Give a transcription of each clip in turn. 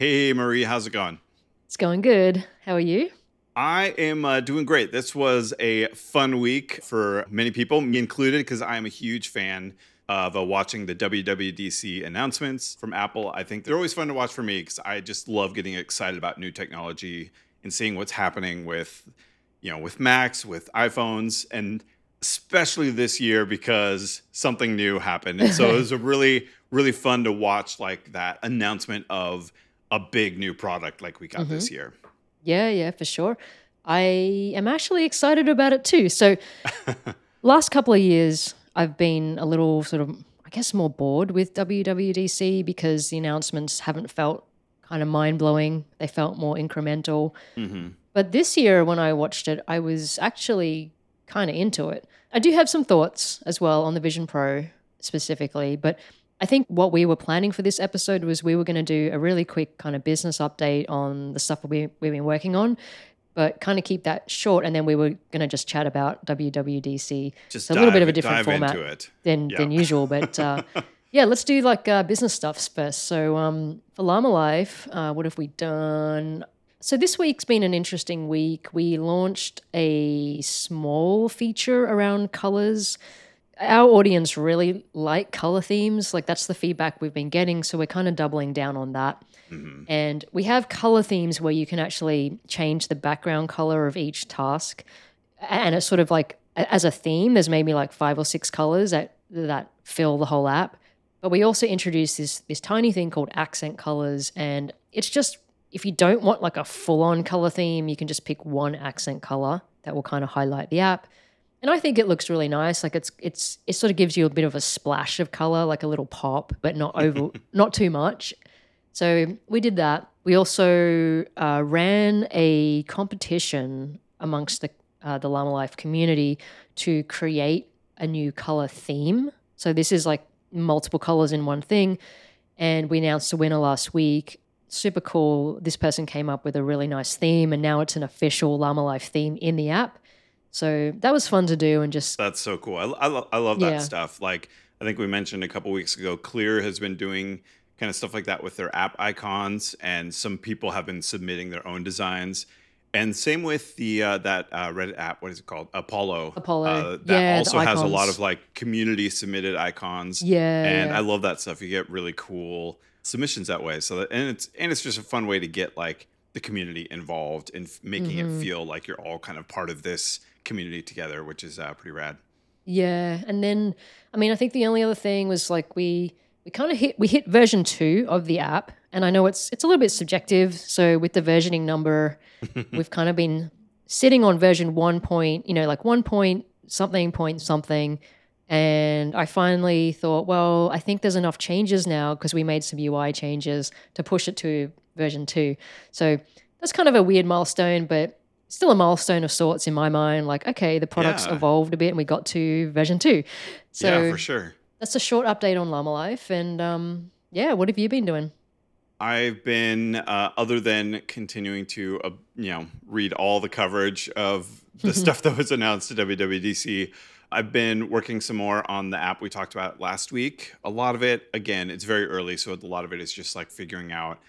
Hey, Marie, how's it going? It's going good. How are you? I am uh, doing great. This was a fun week for many people, me included, because I am a huge fan of uh, watching the WWDC announcements from Apple. I think they're always fun to watch for me because I just love getting excited about new technology and seeing what's happening with, you know, with Macs, with iPhones, and especially this year because something new happened. And so it was a really, really fun to watch like that announcement of a big new product like we got mm-hmm. this year. Yeah, yeah, for sure. I am actually excited about it too. So, last couple of years, I've been a little sort of, I guess, more bored with WWDC because the announcements haven't felt kind of mind blowing. They felt more incremental. Mm-hmm. But this year, when I watched it, I was actually kind of into it. I do have some thoughts as well on the Vision Pro specifically, but I think what we were planning for this episode was we were going to do a really quick kind of business update on the stuff we, we've been working on, but kind of keep that short. And then we were going to just chat about WWDC. Just a little bit of a different format than, yeah. than usual. But uh, yeah, let's do like uh, business stuffs first. So um, for Llama Life, uh, what have we done? So this week's been an interesting week. We launched a small feature around colors our audience really like color themes. Like that's the feedback we've been getting. So we're kind of doubling down on that. Mm-hmm. And we have color themes where you can actually change the background color of each task. And it's sort of like as a theme, there's maybe like five or six colors that that fill the whole app. But we also introduced this this tiny thing called accent colors. And it's just if you don't want like a full-on color theme, you can just pick one accent color that will kind of highlight the app and I think it looks really nice. Like it's it's it sort of gives you a bit of a splash of color, like a little pop, but not over, not too much. So we did that. We also uh, ran a competition amongst the uh, the Llama Life community to create a new color theme. So this is like multiple colors in one thing, and we announced the winner last week. Super cool. This person came up with a really nice theme, and now it's an official Llama Life theme in the app. So that was fun to do and just. That's so cool. I, I, lo- I love that yeah. stuff. Like, I think we mentioned a couple weeks ago, Clear has been doing kind of stuff like that with their app icons, and some people have been submitting their own designs. And same with the uh, that uh, Reddit app. What is it called? Apollo. Apollo. Uh, that yeah, also has a lot of like community submitted icons. Yeah. And yeah. I love that stuff. You get really cool submissions that way. So that, and it's and it's just a fun way to get like the community involved and making mm-hmm. it feel like you're all kind of part of this community together, which is uh, pretty rad. Yeah, and then I mean, I think the only other thing was like we we kind of hit we hit version two of the app, and I know it's it's a little bit subjective. So with the versioning number, we've kind of been sitting on version one point, you know, like one point something point something. And I finally thought, well, I think there's enough changes now because we made some UI changes to push it to version two. So that's kind of a weird milestone, but still a milestone of sorts in my mind. Like, okay, the product's yeah. evolved a bit and we got to version two. So yeah, for sure. That's a short update on Llama Life. And um, yeah, what have you been doing? I've been, uh, other than continuing to, uh, you know, read all the coverage of the stuff that was announced at WWDC. I've been working some more on the app we talked about last week. A lot of it, again, it's very early, so a lot of it is just like figuring out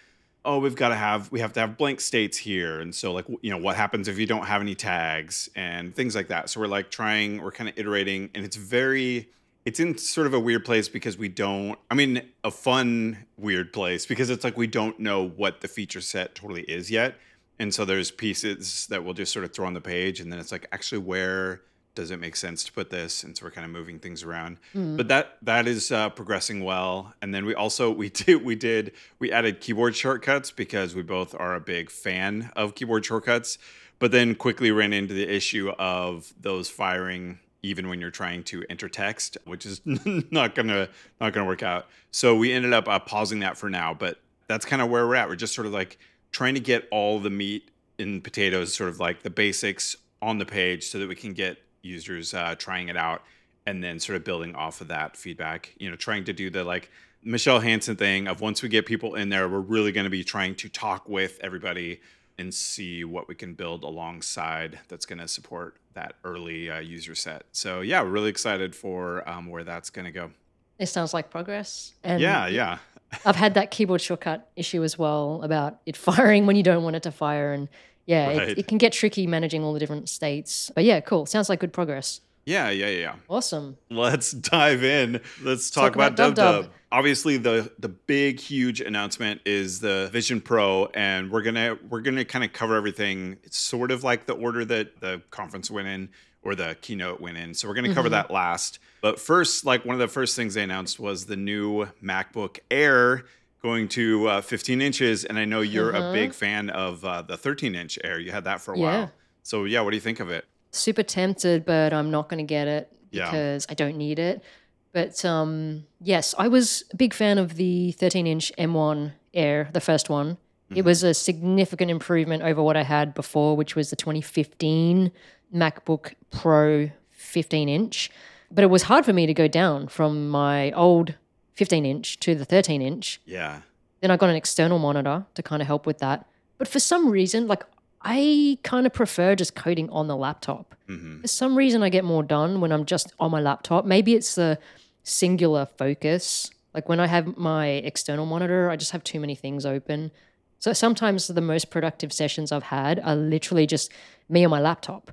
oh we've got to have we have to have blank states here. And so like you know what happens if you don't have any tags and things like that. So we're like trying we're kind of iterating and it's very it's in sort of a weird place because we don't i mean a fun weird place because it's like we don't know what the feature set totally is yet. And so there's pieces that we'll just sort of throw on the page and then it's like actually where does it make sense to put this? And so we're kind of moving things around. Mm. but that that is uh, progressing well. And then we also we did we did we added keyboard shortcuts because we both are a big fan of keyboard shortcuts but then quickly ran into the issue of those firing even when you're trying to enter text which is not gonna not gonna work out. So we ended up uh, pausing that for now but that's kind of where we're at. We're just sort of like trying to get all the meat in potatoes sort of like the basics on the page so that we can get users uh, trying it out and then sort of building off of that feedback you know trying to do the like Michele Hansen thing of once we get people in there we're really going to be trying to talk with everybody and see what we can build alongside that's going to support that early uh, user set so yeah we're really excited for um, where that's going to go it sounds like progress and yeah yeah I've had that keyboard shortcut issue as well about it firing when you don't want it to fire. And yeah, right. it, it, can get tricky managing all the different states. But yeah, cool. Sounds like good progress. Yeah, yeah, yeah. Awesome. Let's dive in. Let's talk, talk about, about Dub Dub. Obviously, the the big, huge announcement is the Vision Pro, and we're gonna we're gonna kind of cover everything. It's sort of like the order that the conference went in or the keynote went in. So we're gonna cover mm-hmm. that last. But first, like one of the first things they announced was the new MacBook Air going to uh, 15 inches, and I know you're a big mm-hmm. fan of uh, the 13 inch Air. You had that for a yeah. while. So yeah, what do you think of it? super tempted, but I'm not going to get it because yeah. I don't need it. But um, yes, I was a big fan of the 13 inch M1 Air, the first one. Mm-hmm. It was a significant improvement over what I had before, which was the 2015 MacBook Pro 15 inch. But it was hard for me to go down from my old 15 inch to the 13 inch. Yeah. Then I got an external monitor to kind of help with that. But for some reason, like I kind of prefer just coding on the laptop. Mm-hmm. For some reason, I get more done when I'm just on my laptop. Maybe it's the singular focus. Like when I have my external monitor, I just have too many things open. So sometimes the most productive sessions I've had are literally just me on my laptop.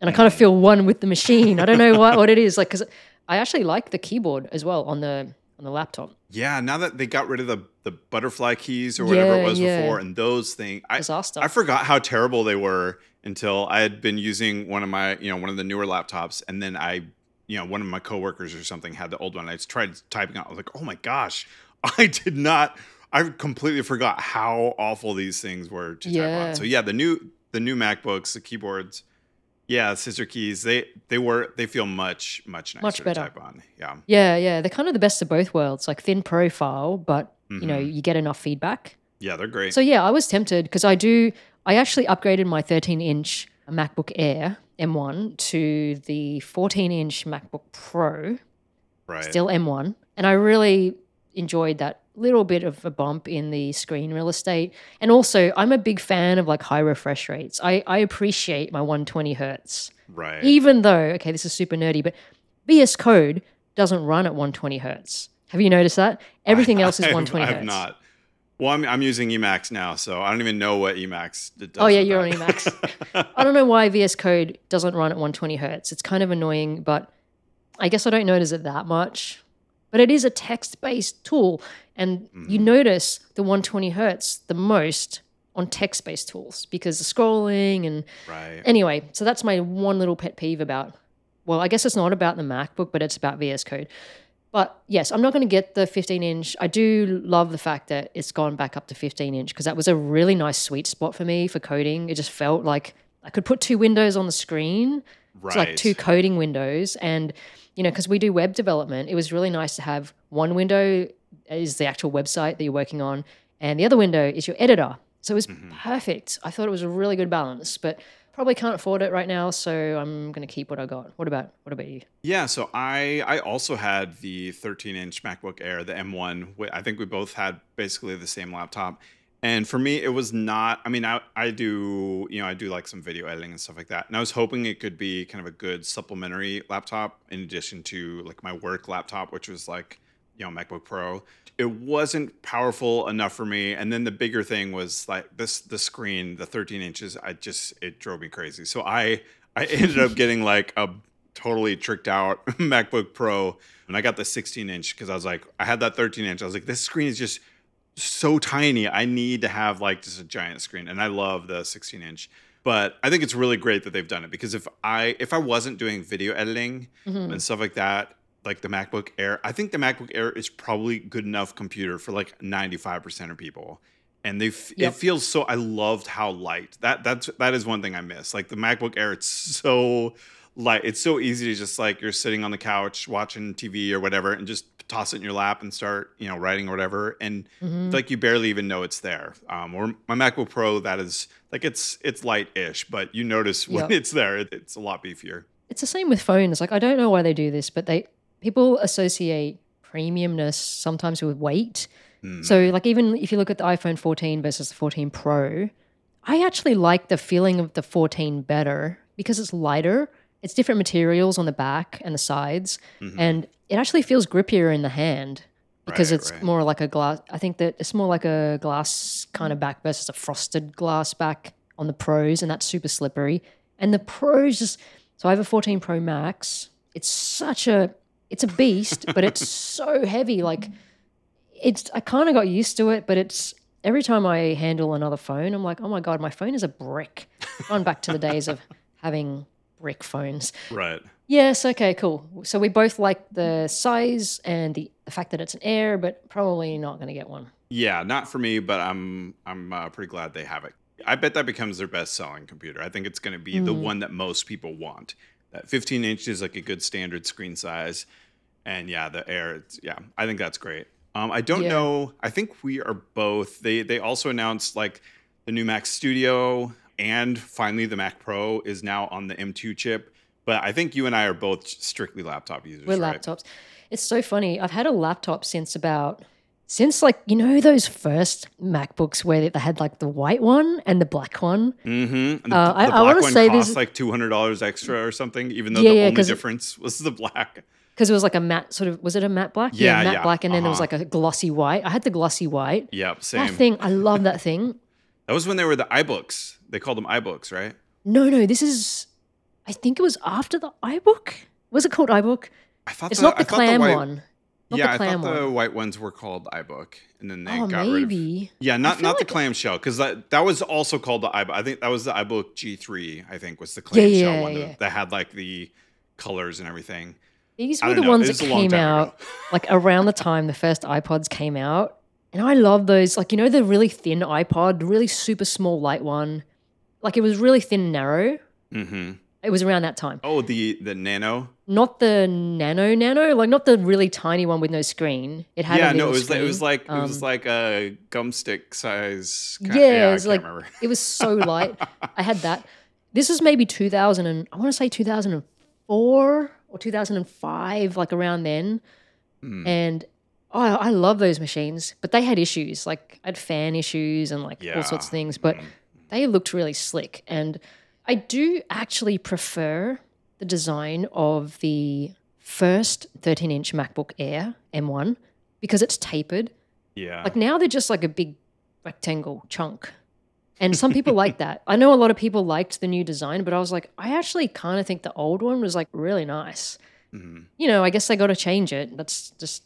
And I kind of feel one with the machine. I don't know what, what it is. Like, because I actually like the keyboard as well on the on the laptop. Yeah, now that they got rid of the the butterfly keys or whatever yeah, it was yeah. before, and those things, I I forgot how terrible they were until I had been using one of my you know one of the newer laptops, and then I you know one of my coworkers or something had the old one. I just tried typing out. I was like, oh my gosh, I did not. I completely forgot how awful these things were to yeah. type on. So yeah, the new the new MacBooks, the keyboards yeah, scissor keys. They they were they feel much much nicer much better. to type on. Yeah. Yeah, yeah. They're kind of the best of both worlds. Like thin profile, but mm-hmm. you know mm-hmm. you get enough feedback. Yeah, they're great. So yeah, I was tempted because I do. I actually upgraded my 13 inch MacBook Air M1 to the 14 inch MacBook Pro. Right. Still M1, and I really enjoyed that little bit of a bump in the screen real estate. And also, I'm a big fan of like high refresh rates. I, I appreciate my 120 hertz. Right. Even though, okay, this is super nerdy, but VS Code doesn't run at 120 hertz. Have you noticed that? Everything I, else is 120 hertz. I have not. Well, I'm, I'm using Emacs now, so I don't even know what Emacs does. Oh, yeah, you're that. on Emacs. I don't know why VS Code doesn't run at 120 hertz. It's kind of annoying, but I guess I don't notice it that much. But it is a text based tool. And mm-hmm. you notice the 120 hertz the most on text based tools because the scrolling and right. anyway, so that's my one little pet peeve about well, I guess it's not about the MacBook, but it's about VS Code. But yes, I'm not going to get the 15 inch. I do love the fact that it's gone back up to 15 inch because that was a really nice sweet spot for me for coding. It just felt like I could put two windows on the screen, right. It's like two coding windows, and you know, because we do web development, it was really nice to have one window is the actual website that you're working on, and the other window is your editor. So it was mm-hmm. perfect. I thought it was a really good balance, but probably can't afford it right now, so I'm going to keep what I got. What about what about you? Yeah, so I I also had the 13 inch MacBook Air, the M1. I think we both had basically the same laptop. And for me, it was not. I mean, I, I do you know I do like some video editing and stuff like that, and I was hoping it could be kind of a good supplementary laptop in addition to like my work laptop, which was like you know MacBook Pro. It wasn't powerful enough for me, and then the bigger thing was like this the screen, the 13 inches. I just it drove me crazy. So I I ended up getting like a totally tricked out MacBook Pro, and I got the 16 inch because I was like I had that 13 inch. I was like this screen is just so tiny. I need to have like just a giant screen, and I love the 16 inch. But I think it's really great that they've done it because if I if I wasn't doing video editing mm-hmm. and stuff like that, like the MacBook Air, I think the MacBook Air is probably good enough computer for like 95% of people. And they f- yep. it feels so I loved how light. That that's that is one thing I miss. Like the MacBook Air it's so light. It's so easy to just like you're sitting on the couch watching TV or whatever and just toss it in your lap and start, you know, writing or whatever, and mm-hmm. like you barely even know it's there. Um, or my MacBook Pro, that is like it's it's light-ish, but you notice when yep. it's there, it, it's a lot beefier. It's the same with phones. Like I don't know why they do this, but they people associate premiumness sometimes with weight. Mm. So like even if you look at the iPhone 14 versus the 14 Pro, I actually like the feeling of the 14 better because it's lighter. It's different materials on the back and the sides, mm-hmm. and it actually feels grippier in the hand. because right, it's right. more like a glass. I think that it's more like a glass kind of back versus a frosted glass back on the pros, and that's super slippery. And the pros just so I have a 14 Pro Max. It's such a it's a beast, but it's so heavy. Like it's I kind of got used to it, but it's every time I handle another phone, I'm like, oh my god, my phone is a brick. Going back to the days of having brick phones. Right. Yes. Okay. Cool. So we both like the size and the, the fact that it's an Air, but probably not going to get one. Yeah, not for me, but I'm I'm uh, pretty glad they have it. I bet that becomes their best selling computer. I think it's going to be mm. the one that most people want. That 15 inch is like a good standard screen size, and yeah, the Air. yeah, I think that's great. Um, I don't yeah. know. I think we are both. They they also announced like the new Mac Studio and finally the Mac Pro is now on the M2 chip. But I think you and I are both strictly laptop users. We're right? laptops. It's so funny. I've had a laptop since about since like you know those first MacBooks where they had like the white one and the black one. Mm-hmm. The, uh, I, I want to say this like two hundred dollars extra or something, even though yeah, the yeah, only difference was the black. Because it was like a matte sort of was it a matte black? Yeah, yeah matte black, and uh-huh. then it was like a glossy white. I had the glossy white. Yep, same. That thing, I love that thing. That was when they were the iBooks. They called them iBooks, right? No, no, this is. I think it was after the iBook. Was it called iBook? I thought it's the, not the clam the white, one. Not yeah, I thought one. the white ones were called iBook, and then they oh, got maybe. rid of. Yeah, not not like the clamshell because that that was also called the iBook. I think that was the iBook G3. I think was the clamshell yeah, yeah, one yeah. that had like the colors and everything. These were the know. ones that came out like around the time the first iPods came out, and I love those. Like you know the really thin iPod, really super small light one like it was really thin and narrow. Mm-hmm. It was around that time. Oh, the the nano. Not the nano nano, like not the really tiny one with no screen. It had yeah, no, it was screen. like, it was like um, it was like a gum stick size. Kind, yeah, yeah, it was like remember. it was so light. I had that. This was maybe two thousand and I want to say two thousand and four or two thousand and five, like around then. Mm. And oh, I love those machines, but they had issues. Like I had fan issues and like yeah. all sorts of things, but. Mm they looked really slick. And I do actually prefer the design of the first 13 inch MacBook Air M1 because it's tapered. Yeah. Like now they're just like a big rectangle chunk. And some people like that. I know a lot of people liked the new design, but I was like, I actually kind of think the old one was like really nice. Mm-hmm. You know, I guess they got to change it. That's just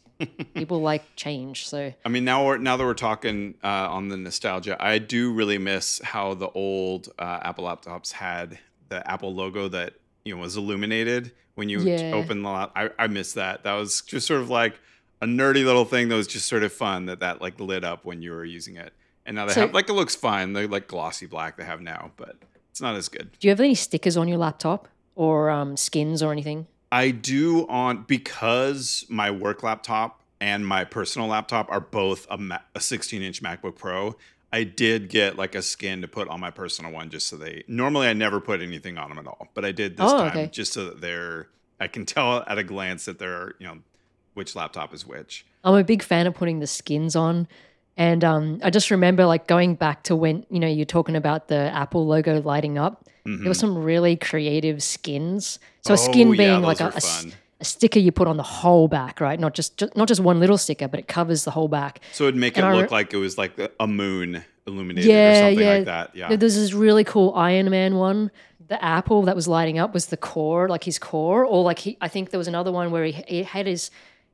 people like change. So I mean, now we're now that we're talking uh, on the nostalgia, I do really miss how the old uh, Apple laptops had the Apple logo that you know was illuminated when you yeah. open the. Lap- I I miss that. That was just sort of like a nerdy little thing that was just sort of fun that that like lit up when you were using it. And now they so, have like it looks fine. They're like glossy black they have now, but it's not as good. Do you have any stickers on your laptop or um, skins or anything? I do on because my work laptop and my personal laptop are both a, a 16 inch MacBook Pro. I did get like a skin to put on my personal one just so they. Normally, I never put anything on them at all, but I did this oh, time okay. just so that they're. I can tell at a glance that they're you know which laptop is which. I'm a big fan of putting the skins on. And um, I just remember like going back to when, you know, you're talking about the Apple logo lighting up. Mm-hmm. There were some really creative skins. So a skin oh, being yeah, like a, a, a, sticker you put on the whole back, right? Not just, just, not just one little sticker, but it covers the whole back. So it'd make and it I look re- like it was like a moon illuminated yeah, or something yeah. like that. Yeah. There's this really cool Iron Man one. The apple that was lighting up was the core, like his core, or like he. I think there was another one where he, he had his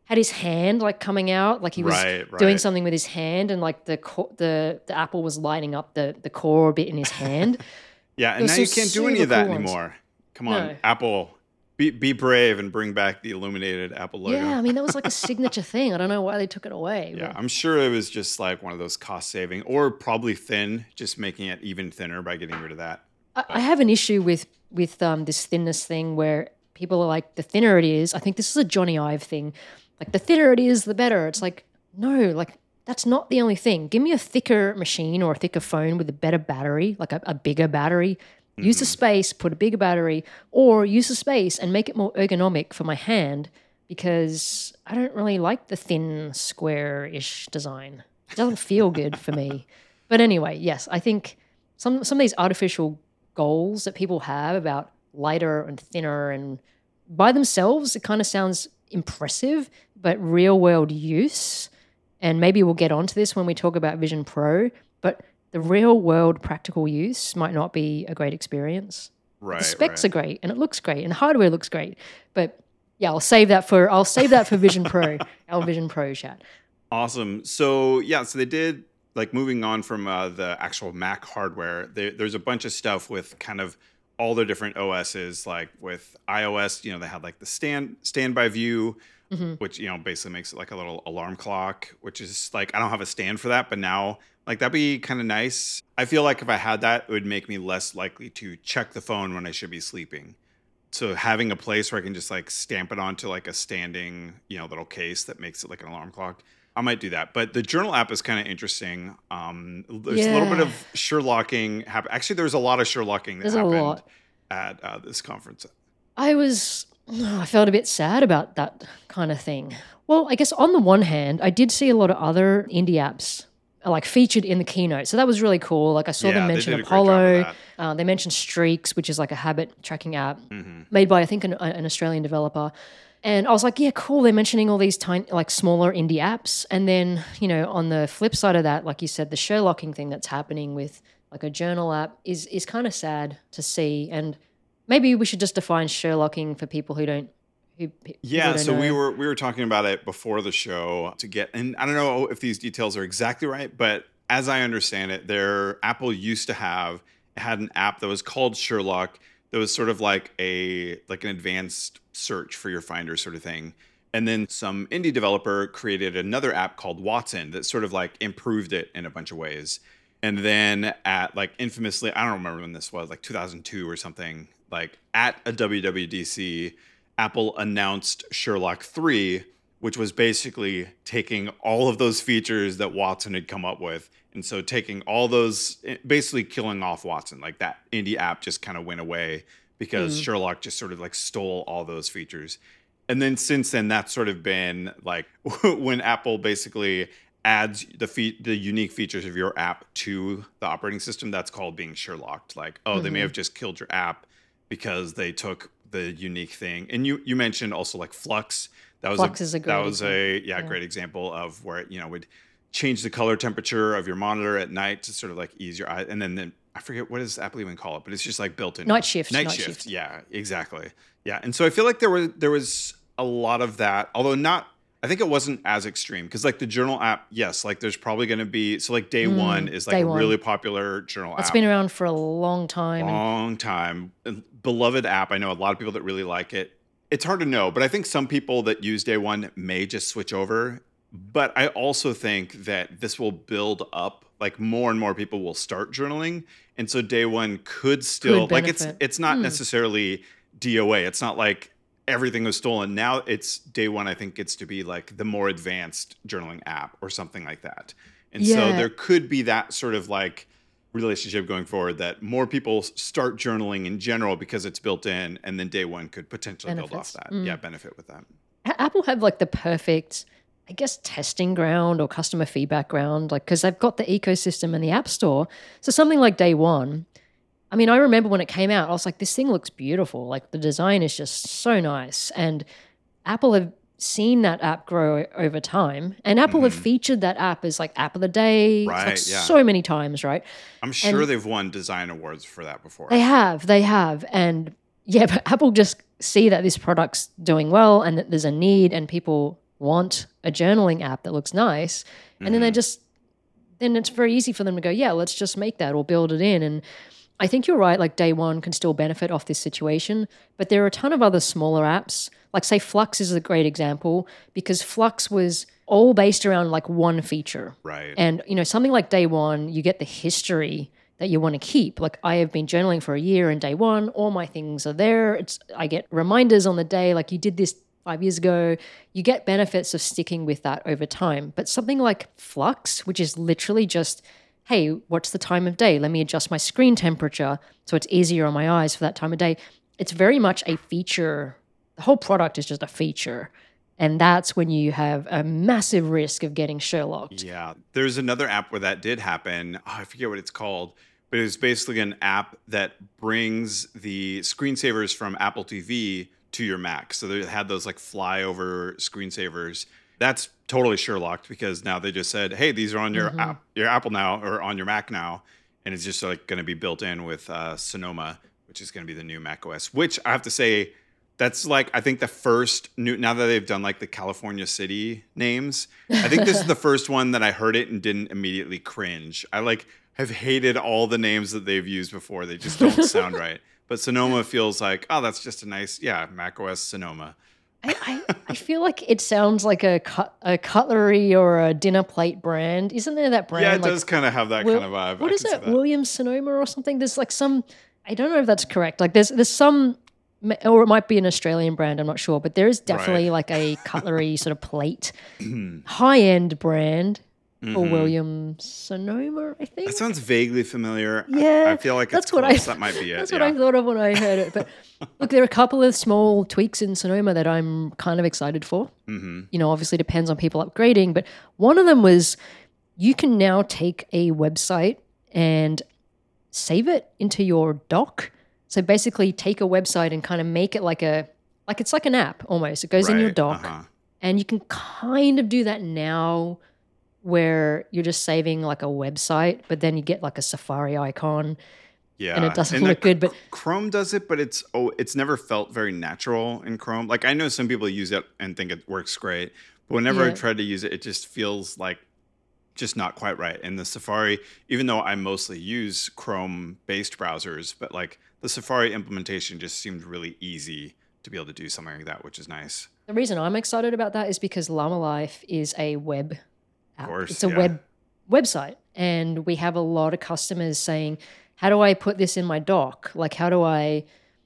had his hand like coming out, like he was right, right. doing something with his hand, and like the co- the the apple was lighting up the the core a bit in his hand. yeah, and now you can't do any of that cool anymore. Come on, no. Apple, be be brave and bring back the illuminated Apple logo. Yeah, I mean that was like a signature thing. I don't know why they took it away. Yeah, but. I'm sure it was just like one of those cost saving, or probably thin, just making it even thinner by getting rid of that. I, I have an issue with with um, this thinness thing where people are like, the thinner it is. I think this is a Jony Ive thing like the thinner it is, the better. It's like, no, like that's not the only thing. Give me a thicker machine or a thicker phone with a better battery, like a, a bigger battery. Mm-hmm. Use the space, put a bigger battery, or use the space and make it more ergonomic for my hand because I don't really like the thin, square ish design. It doesn't feel good for me. But anyway, yes, I think some, some of these artificial goals that people have about lighter and thinner and by themselves, it kind of sounds impressive, but real world use, and maybe we'll get onto this when we talk about Vision Pro, but the real world practical use might not be a great experience. Right. The specs right. are great and it looks great and the hardware looks great. But yeah, I'll save that for I'll save that for Vision Pro, our Vision Pro chat. Awesome. So yeah, so they did like moving on from uh, the actual Mac hardware. There's a bunch of stuff with kind of all their different OSs. Like with iOS, you know, they had like the stand standby view, mm-hmm. which you know basically makes it like a little alarm clock. Which is like I don't have a stand for that, but now like that'd be kind of nice. I feel like if I had that, it would make me less likely to check the phone when I should be sleeping. So having a place where I can just like stamp it onto like a standing, you know, little case that makes it like an alarm clock I might do that. But the journal app is kind of interesting. Um, there's yeah. a little bit of Sherlocking happen. Actually, there's a lot of Sherlocking that there's happened at uh, this conference. I was, oh, I felt a bit sad about that kind of thing. Well, I guess on the one hand, I did see a lot of other indie apps uh, like featured in the keynote. So that was really cool. Like I saw yeah, them mention Apollo. Uh, they mentioned Streaks, which is like a habit tracking app mm-hmm. made by I think an, an Australian developer. And I was like, yeah, cool. They're mentioning all these tiny, like smaller indie apps. And then, you know, on the flip side of that, like you said, the Sherlocking thing that's happening with like a journal app is is kind of sad to see. And maybe we should just define Sherlocking for people who don't. Who, yeah, don't so know. we were we were talking about it before the show to get, and I don't know if these details are exactly right, but as I understand it, there Apple used to have had an app that was called Sherlock that was sort of like a like an advanced search for your finder sort of thing. And then some indie developer created another app called Watson that sort of like improved it in a bunch of ways. And then at like infamously, I don't remember when this was, like 2002 or something, like at a WWDC, Apple announced Sherlock 3, which was basically taking all of those features that Watson had come up with and so taking all those, eh, basically killing off Watson, like that indie app just kind of went away because mm. Sherlock just sort of like stole all those features. And then since then, that's sort of been like when Apple basically adds the fe- the unique features of your app to the operating system. That's called being Sherlocked. Like, oh, mm-hmm. they may mm-hmm. have just killed your app because they took the unique thing. And you you mentioned also like Flux. That was Flux a, is a great that was example. a yeah, yeah, great example of where it, you know would change the color temperature of your monitor at night to sort of like ease your eye. And then, then I forget what does Apple even call it, but it's just like built in night shift. Night, night shift. shift. Yeah, exactly. Yeah, and so I feel like there was there was a lot of that, although not. I think it wasn't as extreme because like the journal app, yes, like there's probably going to be so like day mm, one is like a one. really popular journal it's app. It's been around for a long time. Long time, beloved app. I know a lot of people that really like it. It's hard to know, but I think some people that use day one may just switch over but I also think that this will build up. Like more and more people will start journaling, and so day one could still could like it's it's not hmm. necessarily DOA. It's not like everything was stolen. Now it's day one. I think gets to be like the more advanced journaling app or something like that. And yeah. so there could be that sort of like relationship going forward that more people start journaling in general because it's built in, and then day one could potentially Benefits. build off that. Mm. Yeah, benefit with that. Apple have like the perfect I guess, testing ground or customer feedback ground, like, because they've got the ecosystem and the App Store. So something like day one, I mean, I remember when it came out, I was like, this thing looks beautiful. Like, the design is just so nice. And Apple have seen that app grow over time. And Apple mm-hmm. have featured that app as like app of the day right, like yeah. so many times, right? I'm sure and they've won design awards for that before. They have, they have. And yeah, but Apple just see that this product's doing well and that there's a need and people want a journaling app that looks nice. And mm-hmm. then they mm-hmm. just, then it's very easy for them to go, yeah, let's just make that or build it in. And I think you're right, like day one can still benefit off this situation, but there are a ton of other smaller apps. Like, say, Flux is a great example because Flux was all based around like one feature. Right. And, you know, something like day one, you get the history that you want to keep. Like I have been journaling for a year and day one, all my things are there. It's I get reminders on the day, like you did this five years ago, you get benefits of sticking with that over time. But something like Flux, which is literally just, hey, what's the time of day? Let me adjust my screen temperature so it's easier on my eyes for that time of day. It's very much a feature. The whole product is just a feature. And that's when you have a massive risk of getting Sherlocked. Yeah. There's another app where that did happen. Oh, I forget what it's called, but it was basically an app that brings the screensavers from Apple TV to your Mac. So they had those like flyover screensavers. That's totally Sherlocked because now they just said, "Hey, these are on your mm-hmm. app, your Apple now or on your Mac now," and it's just like going to be built in with uh, Sonoma, which is going to be the new Mac OS. Which I have to say, that's like I think the first new now that they've done like the California city names. I think this is the first one that I heard it and didn't immediately cringe. I like have hated all the names that they've used before. They just don't sound right. But Sonoma feels like, oh, that's just a nice, yeah, Mac OS Sonoma. I, I, I, feel like it sounds like a cut, a cutlery or a dinner plate brand. Isn't there that brand? Yeah, it like, does kind of have that Will, kind of vibe. What I is it? Williams Sonoma or something? There's like some. I don't know if that's correct. Like there's there's some, or it might be an Australian brand. I'm not sure, but there is definitely right. like a cutlery sort of plate, high end brand mm-hmm. or William Sonoma, I think. That sounds vaguely familiar. Yeah, I, I feel like that's what close. I that might be it. That's yeah. what I thought of when I heard it. But look, there are a couple of small tweaks in Sonoma that I'm kind of excited for. Mm-hmm. You know, obviously depends on people upgrading, but one of them was you can now take a website and save it into your dock. So basically, take a website and kind of make it like a like it's like an app almost. It goes right. in your dock, uh-huh. and you can kind of do that now where you're just saving like a website, but then you get like a Safari icon. Yeah, and it doesn't and look good. But Chrome does it, but it's oh, it's never felt very natural in Chrome. Like I know some people use it and think it works great, but whenever yeah. I try to use it, it just feels like just not quite right. And the Safari, even though I mostly use Chrome-based browsers, but like the Safari implementation just seemed really easy to be able to do something like that, which is nice. The reason I'm excited about that is because Llama Life is a web app. Uh, course, it's a yeah. web website, and we have a lot of customers saying, "How do I put this in my dock? Like, how do I?"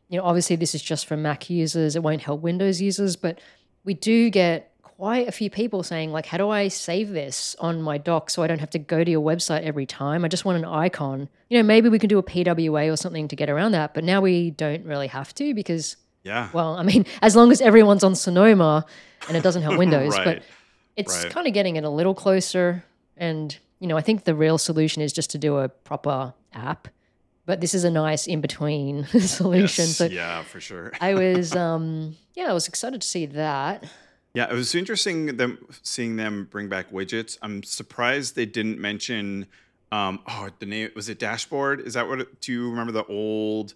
You know, obviously this is just for Mac users. It won't help Windows users, but we do get quite a few people saying like how do i save this on my dock so i don't have to go to your website every time i just want an icon you know maybe we can do a pwa or something to get around that but now we don't really have to because yeah well i mean as long as everyone's on sonoma and it doesn't help windows right. but it's right. kind of getting it a little closer. And, you know, I think the real solution is just to do a proper app. But this is a nice in between solution. Yes, so yeah, for sure. I was, um, yeah, I was excited to see that. Yeah, it was interesting them seeing them bring back widgets. I'm surprised they didn't mention. Um, oh, the name was it dashboard? Is that what? It, do you remember the old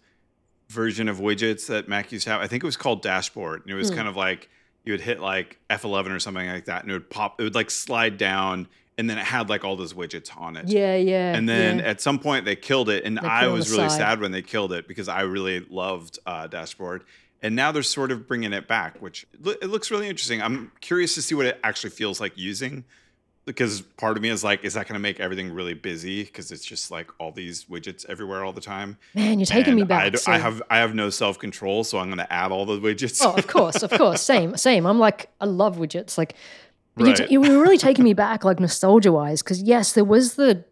version of widgets that Mac used to have? I think it was called dashboard, and it was mm. kind of like you would hit like F11 or something like that, and it would pop. It would like slide down, and then it had like all those widgets on it. Yeah, yeah. And then yeah. at some point they killed it, and I was really side. sad when they killed it because I really loved uh, Dashboard. And now they're sort of bringing it back, which it looks really interesting. I'm curious to see what it actually feels like using because part of me is like, is that going to make everything really busy? Because it's just like all these widgets everywhere all the time. Man, you're taking and me back. I, so. I, have I have no self control, so I'm going to add all the widgets. Oh, of course, of course, same, same. I'm like, I love widgets. Like, right. you, t- you were really taking me back, like nostalgia wise, because yes, there was the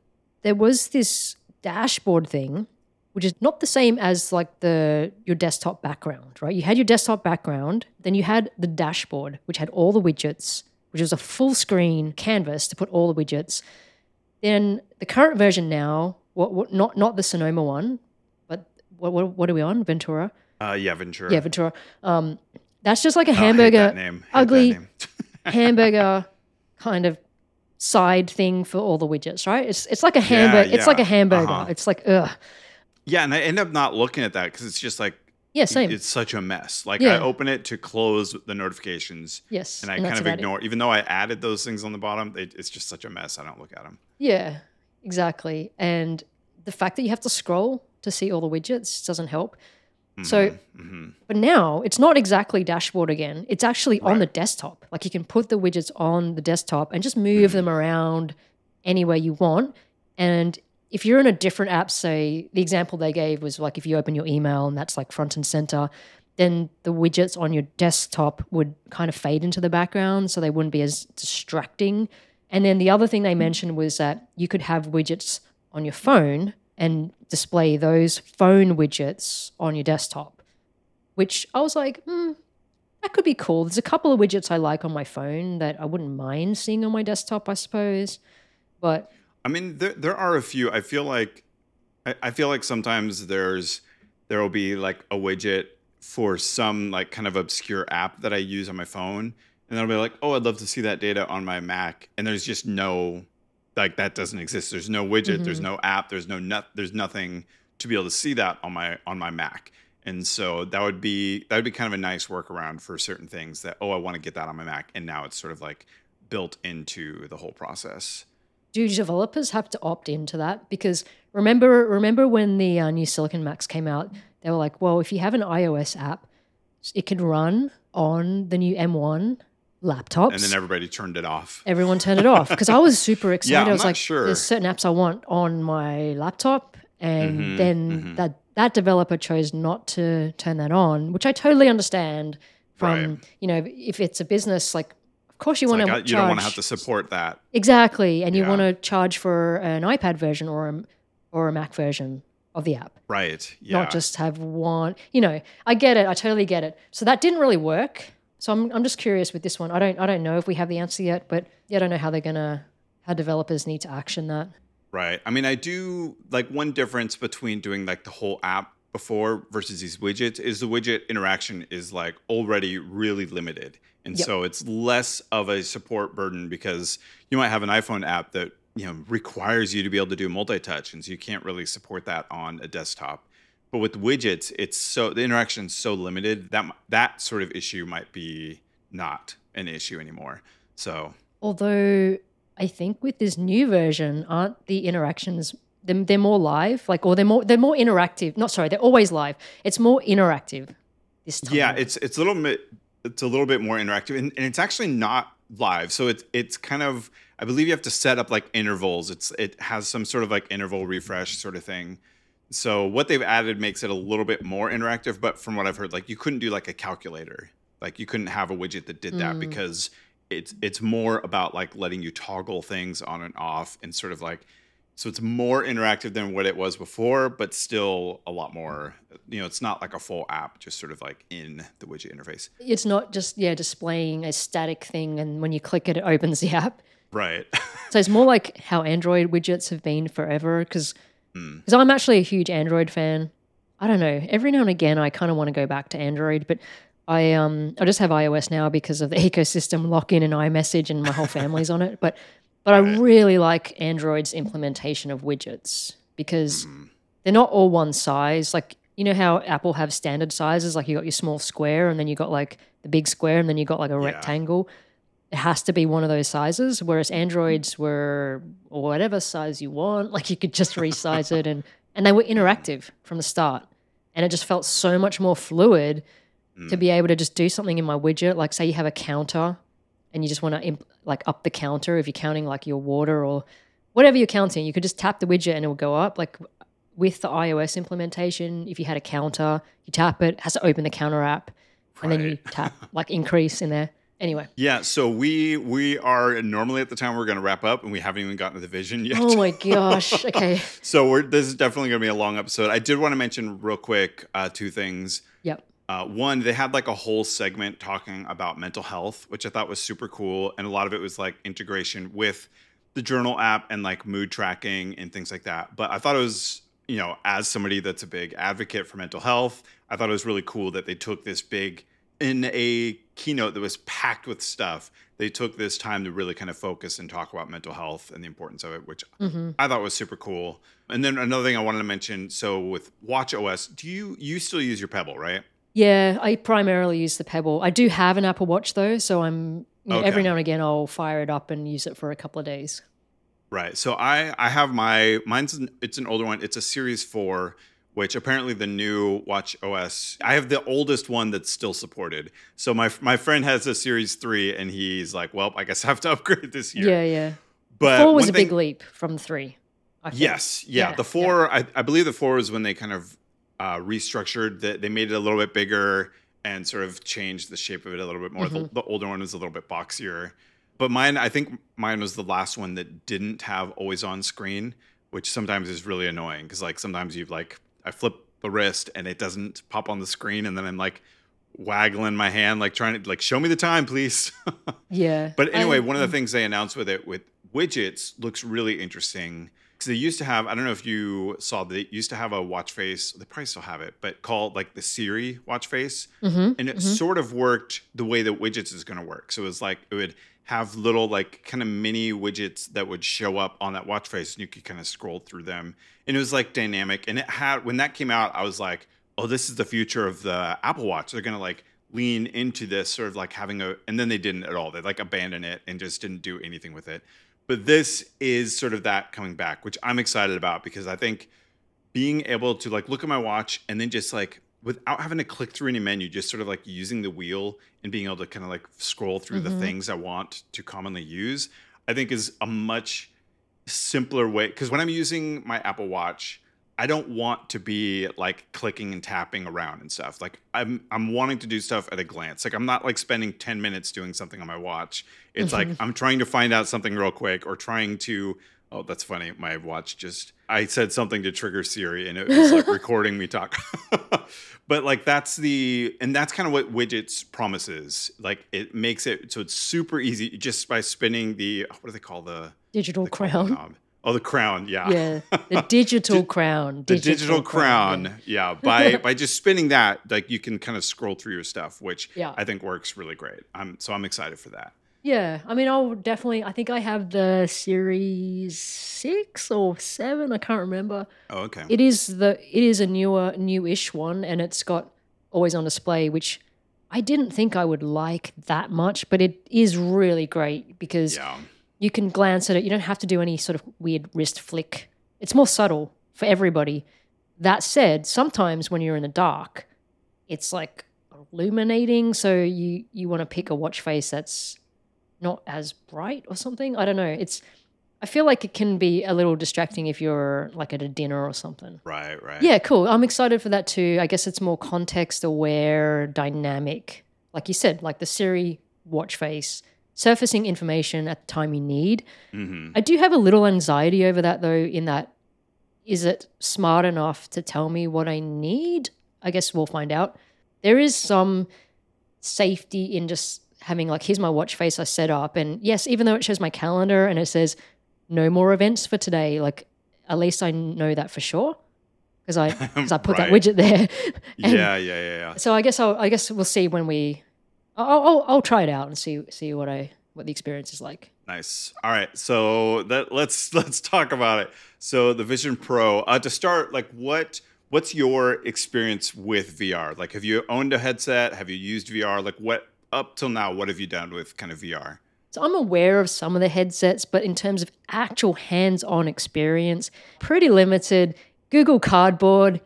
there was this dashboard thing. Which is not the same as like the your desktop background, right? You had your desktop background, then you had the dashboard, which had all the widgets, which is a full screen canvas to put all the widgets. Then the current version now, what, what not not the Sonoma one, but what what, what are we on? Ventura. Uh, yeah, Ventura. Yeah, Ventura. Um, that's just like a oh, hamburger, name. ugly hamburger kind of side thing for all the widgets, right? It's it's like a hamburger. Yeah, yeah. It's like a hamburger. Uh-huh. It's like ugh. Yeah, and I end up not looking at that because it's just like yeah, same. It's such a mess. Like yeah. I open it to close the notifications. Yes, and I and kind of ignore, it. even though I added those things on the bottom. It, it's just such a mess. I don't look at them. Yeah, exactly. And the fact that you have to scroll to see all the widgets doesn't help. Mm-hmm, so, mm-hmm. but now it's not exactly dashboard again. It's actually right. on the desktop. Like you can put the widgets on the desktop and just move mm-hmm. them around anywhere you want. And if you're in a different app, say the example they gave was like if you open your email and that's like front and center, then the widgets on your desktop would kind of fade into the background so they wouldn't be as distracting. And then the other thing they mentioned was that you could have widgets on your phone and display those phone widgets on your desktop, which I was like, hmm, that could be cool. There's a couple of widgets I like on my phone that I wouldn't mind seeing on my desktop, I suppose. But I mean, there there are a few. I feel like I, I feel like sometimes there's there will be like a widget for some like kind of obscure app that I use on my phone, and then I'll be like, oh, I'd love to see that data on my Mac, and there's just no like that doesn't exist. There's no widget, mm-hmm. there's no app, there's no nut, there's nothing to be able to see that on my on my Mac. And so that would be that would be kind of a nice workaround for certain things that oh I want to get that on my Mac and now it's sort of like built into the whole process. Do developers have to opt into that? Because remember remember when the uh, new Silicon Macs came out, they were like, well, if you have an iOS app, it can run on the new M1 laptops. And then everybody turned it off. Everyone turned it off because I was super excited. yeah, I'm I was like, sure. there's certain apps I want on my laptop. And mm-hmm, then mm-hmm. that that developer chose not to turn that on, which I totally understand. From right. you know, if it's a business, like course you want like, to. You don't want to have to support that exactly, and you yeah. want to charge for an iPad version or a, or a Mac version of the app, right? Yeah. Not just have one. You know, I get it. I totally get it. So that didn't really work. So I'm I'm just curious with this one. I don't I don't know if we have the answer yet, but yeah, I don't know how they're gonna how developers need to action that. Right. I mean, I do like one difference between doing like the whole app before versus these widgets is the widget interaction is like already really limited. And yep. so it's less of a support burden because you might have an iPhone app that, you know, requires you to be able to do multi-touch and so you can't really support that on a desktop. But with widgets, it's so the interaction is so limited that that sort of issue might be not an issue anymore. So, although I think with this new version, aren't the interactions they're, they're more live, like or they're more they're more interactive. Not sorry, they're always live. It's more interactive this time. Yeah, it's it's a little bit it's a little bit more interactive, and, and it's actually not live. So it's it's kind of I believe you have to set up like intervals. It's it has some sort of like interval refresh sort of thing. So what they've added makes it a little bit more interactive, but from what I've heard, like you couldn't do like a calculator. Like you couldn't have a widget that did that mm. because it's it's more about like letting you toggle things on and off and sort of like so it's more interactive than what it was before, but still a lot more. You know, it's not like a full app, just sort of like in the widget interface. It's not just yeah displaying a static thing, and when you click it, it opens the app. Right. so it's more like how Android widgets have been forever. Because because mm. I'm actually a huge Android fan. I don't know. Every now and again, I kind of want to go back to Android, but I um I just have iOS now because of the ecosystem lock in and iMessage, and my whole family's on it. But but I really like Android's implementation of widgets because mm. they're not all one size. Like, you know how Apple have standard sizes? Like, you got your small square, and then you got like the big square, and then you got like a yeah. rectangle. It has to be one of those sizes. Whereas Androids were whatever size you want. Like, you could just resize it, and, and they were interactive from the start. And it just felt so much more fluid mm. to be able to just do something in my widget. Like, say you have a counter and you just want to imp- like up the counter if you're counting like your water or whatever you're counting, you could just tap the widget and it will go up. Like with the iOS implementation, if you had a counter, you tap it, it has to open the counter app, right. and then you tap like increase in there. Anyway. Yeah, so we we are normally at the time we're going to wrap up, and we haven't even gotten to the vision yet. Oh my gosh! Okay. so we're this is definitely going to be a long episode. I did want to mention real quick uh, two things. Yep. Uh, one, they had like a whole segment talking about mental health, which I thought was super cool. And a lot of it was like integration with the journal app and like mood tracking and things like that. But I thought it was, you know, as somebody that's a big advocate for mental health, I thought it was really cool that they took this big, in a keynote that was packed with stuff, they took this time to really kind of focus and talk about mental health and the importance of it, which mm-hmm. I thought was super cool. And then another thing I wanted to mention so with Watch OS, do you you still use your Pebble, right? Yeah, I primarily use the Pebble. I do have an Apple Watch though, so I'm you know, okay. every now and again I'll fire it up and use it for a couple of days. Right. So I I have my mine's an, it's an older one. It's a Series 4 which apparently the new Watch OS I have the oldest one that's still supported. So my my friend has a Series 3 and he's like, "Well, I guess I have to upgrade this year." Yeah, yeah. But 4 was a thing, big leap from 3. Yes, yeah. yeah. The 4 yeah. I, I believe the 4 is when they kind of uh, restructured that they made it a little bit bigger and sort of changed the shape of it a little bit more. Mm-hmm. The, the, older one was a little bit boxier, but mine, I think mine was the last one that didn't have always on screen, which sometimes is really annoying because like sometimes you've like I flip the wrist and it doesn't pop on the screen, and then I'm like waggling my hand like trying to like show me the time, please. yeah. But anyway, I, one of the things they announced with it with widgets looks really interesting because they used to have I don't know if you saw they used to have a watch face they probably still have it but called like the Siri watch face. Mm-hmm, and it mm-hmm. sort of worked the way that widgets is going to work. So it was like it would have little like kind of mini widgets that would show up on that watch face and you could kind of scroll through them. And it was like dynamic. And it had when that came out I was like oh this is the future of the Apple Watch. They're going to like lean into this sort of like having a and then they didn't at all. They like abandoned it and just didn't do anything with it but this is sort of that coming back, which I'm excited about because I think being able to like look at my watch and then just like without having to click through any menu, just sort of like using the wheel and being able to kind of like scroll through mm-hmm. the things I want to commonly use, I think is a much simpler way. Because when I'm using my Apple Watch, I don't want to be like clicking and tapping around and stuff. Like I'm I'm wanting to do stuff at a glance. Like I'm not like spending 10 minutes doing something on my watch. It's like mm-hmm. I'm trying to find out something real quick or trying to Oh, that's funny. My watch just I said something to trigger Siri and it was like recording me talk. but like that's the and that's kind of what widgets promises. Like it makes it so it's super easy just by spinning the what do they call the digital the crown knob Oh, the crown, yeah. Yeah, the digital crown. Digital the digital crown, crown yeah. yeah. By by just spinning that, like you can kind of scroll through your stuff, which yeah. I think works really great. I'm so I'm excited for that. Yeah, I mean, I'll definitely. I think I have the series six or seven. I can't remember. Oh, okay. It is the it is a newer newish one, and it's got always on display, which I didn't think I would like that much, but it is really great because. Yeah you can glance at it. You don't have to do any sort of weird wrist flick. It's more subtle for everybody. That said, sometimes when you're in the dark, it's like illuminating. So you you want to pick a watch face that's not as bright or something. I don't know. It's I feel like it can be a little distracting if you're like at a dinner or something. Right, right. Yeah, cool. I'm excited for that too. I guess it's more context aware, dynamic. Like you said, like the Siri watch face surfacing information at the time you need. Mm-hmm. I do have a little anxiety over that though, in that is it smart enough to tell me what I need? I guess we'll find out. There is some safety in just having like here's my watch face I set up and yes, even though it shows my calendar and it says no more events for today, like at least I know that for sure because I because I put right. that widget there. yeah, yeah, yeah, yeah. So I guess I'll, I guess we'll see when we I'll, I'll, I'll try it out and see see what I what the experience is like. Nice. All right, so that let's let's talk about it. So the Vision Pro. Uh, to start, like what what's your experience with VR? Like, have you owned a headset? Have you used VR? Like, what up till now? What have you done with kind of VR? So I'm aware of some of the headsets, but in terms of actual hands-on experience, pretty limited. Google Cardboard,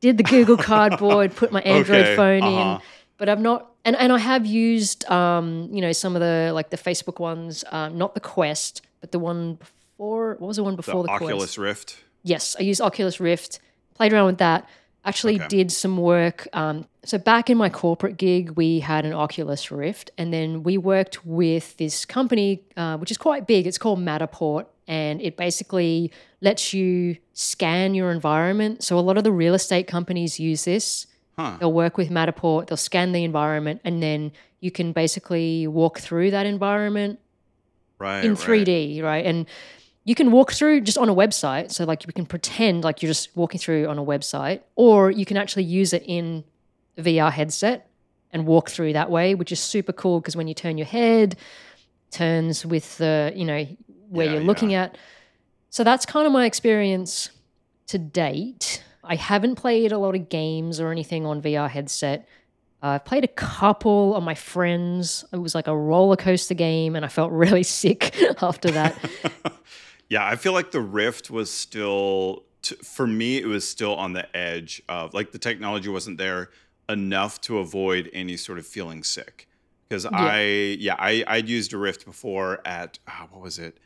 did the Google Cardboard, put my Android okay. phone uh-huh. in, but I've not and and I have used um, you know some of the like the Facebook ones, uh, not the Quest, but the one before. What was the one before the, the Oculus Quest? Rift? Yes, I used Oculus Rift. Played around with that. Actually, okay. did some work. Um, so back in my corporate gig, we had an Oculus Rift, and then we worked with this company, uh, which is quite big. It's called Matterport, and it basically lets you scan your environment. So a lot of the real estate companies use this. Huh. They'll work with Matterport, they'll scan the environment, and then you can basically walk through that environment right, in 3D, right. right? And you can walk through just on a website. So, like, you can pretend like you're just walking through on a website, or you can actually use it in a VR headset and walk through that way, which is super cool because when you turn your head, turns with the, you know, where yeah, you're looking yeah. at. So, that's kind of my experience to date. I haven't played a lot of games or anything on VR headset. Uh, I've played a couple on my friends. It was like a roller coaster game, and I felt really sick after that. yeah, I feel like the Rift was still, t- for me, it was still on the edge of like the technology wasn't there enough to avoid any sort of feeling sick. Because yeah. I, yeah, I, I'd used a Rift before at, oh, what was it?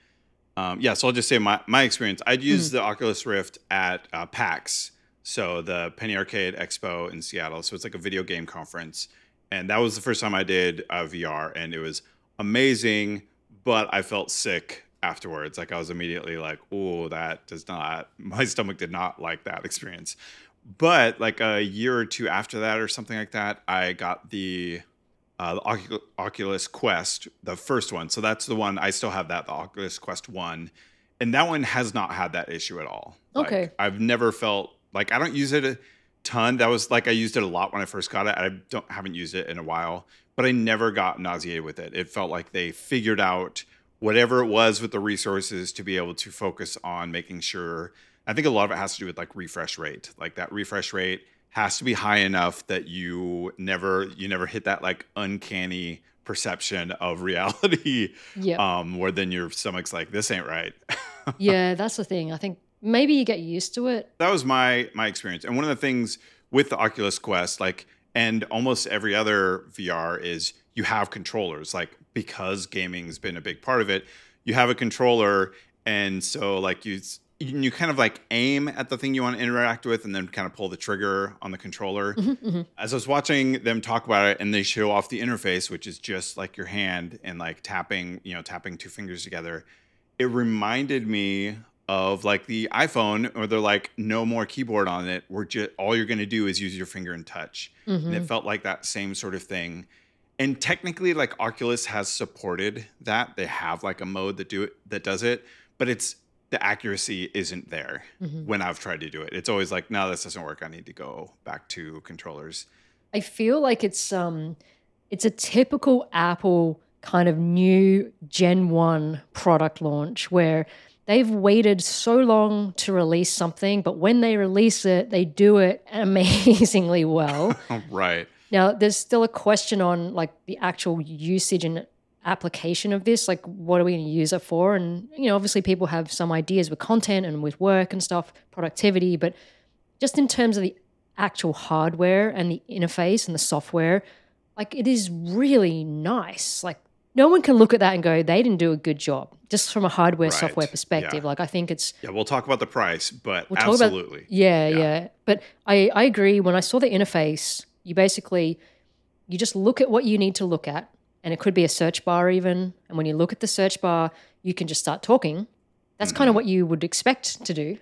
Um, yeah, so I'll just say my, my experience. I'd used mm-hmm. the Oculus Rift at uh, PAX so the Penny Arcade Expo in Seattle. So it's like a video game conference, and that was the first time I did uh, VR, and it was amazing. But I felt sick afterwards. Like I was immediately like, "Oh, that does not." My stomach did not like that experience. But like a year or two after that, or something like that, I got the uh, the Oculus Quest, the first one. So that's the one I still have that, the Oculus Quest One, And that one has not had that issue at all. Okay. Like, I've never felt like I don't use it a ton. That was like I used it a lot when I first got it. I don't haven't used it in a while, but I never got nauseated with it. It felt like they figured out whatever it was with the resources to be able to focus on making sure. I think a lot of it has to do with like refresh rate. Like that refresh rate has to be high enough that you never you never hit that like uncanny perception of reality yeah. um where then your stomach's like this ain't right yeah that's the thing i think maybe you get used to it that was my my experience and one of the things with the oculus quest like and almost every other vr is you have controllers like because gaming's been a big part of it you have a controller and so like you you kind of like aim at the thing you want to interact with and then kind of pull the trigger on the controller. Mm-hmm, mm-hmm. As I was watching them talk about it and they show off the interface, which is just like your hand and like tapping, you know, tapping two fingers together, it reminded me of like the iPhone where they're like no more keyboard on it. We're just all you're going to do is use your finger and touch. Mm-hmm. And it mm-hmm. felt like that same sort of thing. And technically like Oculus has supported that. They have like a mode that do it that does it, but it's the accuracy isn't there mm-hmm. when I've tried to do it. It's always like, no, this doesn't work. I need to go back to controllers. I feel like it's um it's a typical Apple kind of new Gen 1 product launch where they've waited so long to release something, but when they release it, they do it amazingly well. right. Now, there's still a question on like the actual usage and application of this like what are we going to use it for and you know obviously people have some ideas with content and with work and stuff productivity but just in terms of the actual hardware and the interface and the software like it is really nice like no one can look at that and go they didn't do a good job just from a hardware right. software perspective yeah. like i think it's yeah we'll talk about the price but we'll absolutely about, yeah, yeah yeah but i i agree when i saw the interface you basically you just look at what you need to look at and it could be a search bar even. And when you look at the search bar, you can just start talking. That's mm-hmm. kind of what you would expect to do.